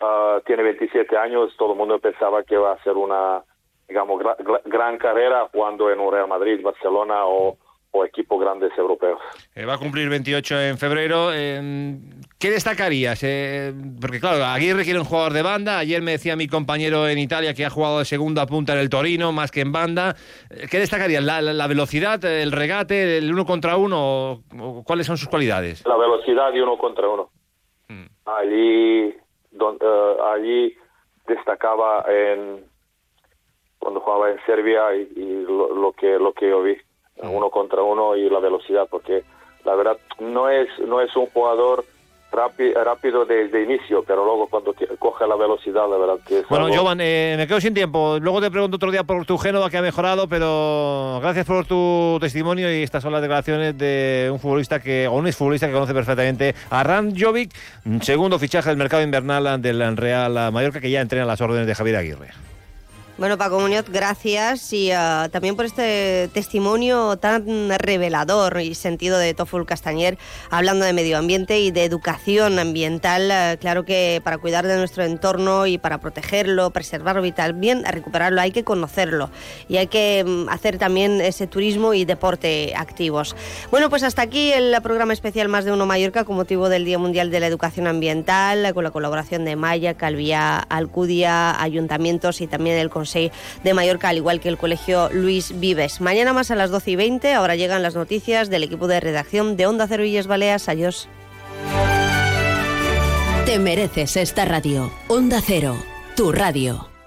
ah, tiene 27 años, todo el mundo pensaba que va a hacer una, digamos, gra- gra- gran carrera jugando en un Real Madrid, Barcelona o, o equipos grandes europeos. Eh, va a cumplir 28 en febrero. eh, ¿Qué destacarías? Eh, porque claro, Aguirre quiere un jugador de banda. Ayer me decía mi compañero en Italia que ha jugado de segunda punta en el Torino, más que en banda. Eh, ¿Qué destacarías? ¿La, la- la velocidad, el regate, el uno contra uno? O, ¿Cuáles son sus cualidades? La velocidad de uno contra uno. Allí, don- eh, allí destacaba en cuando jugaba en Serbia y, y lo, lo que lo que yo vi uno contra uno y la velocidad porque la verdad no es no es un jugador rápi- rápido desde inicio pero luego cuando coge la velocidad la verdad que es Bueno, algo- Jovan, eh, me quedo sin tiempo. Luego te pregunto otro día por tu Génova que ha mejorado, pero gracias por tu testimonio y estas son las declaraciones de un futbolista que, o un exfutbolista que conoce perfectamente a Jovic, segundo fichaje del mercado invernal del Real Mallorca, que ya entrena las órdenes de Javier Aguirre. Bueno, Paco Muñoz, gracias y ah, también por este testimonio tan revelador y sentido de Toful Castañer, hablando de medio ambiente y de educación ambiental. Ah, claro que para cuidar de nuestro entorno y para protegerlo, preservarlo y también recuperarlo hay que conocerlo y hay que mm, hacer también ese turismo y deporte activos. Bueno, pues hasta aquí el programa especial Más de Uno Mallorca con motivo del Día Mundial de la Educación Ambiental, con la colaboración de Maya, Calviá, Alcudia, ayuntamientos y también el Consejo de Mallorca, al igual que el Colegio Luis Vives. Mañana más a las 12 y 20, ahora llegan las noticias del equipo de redacción de Onda Cero Illes Baleas. Adiós. Te mereces esta radio. Onda Cero, tu radio.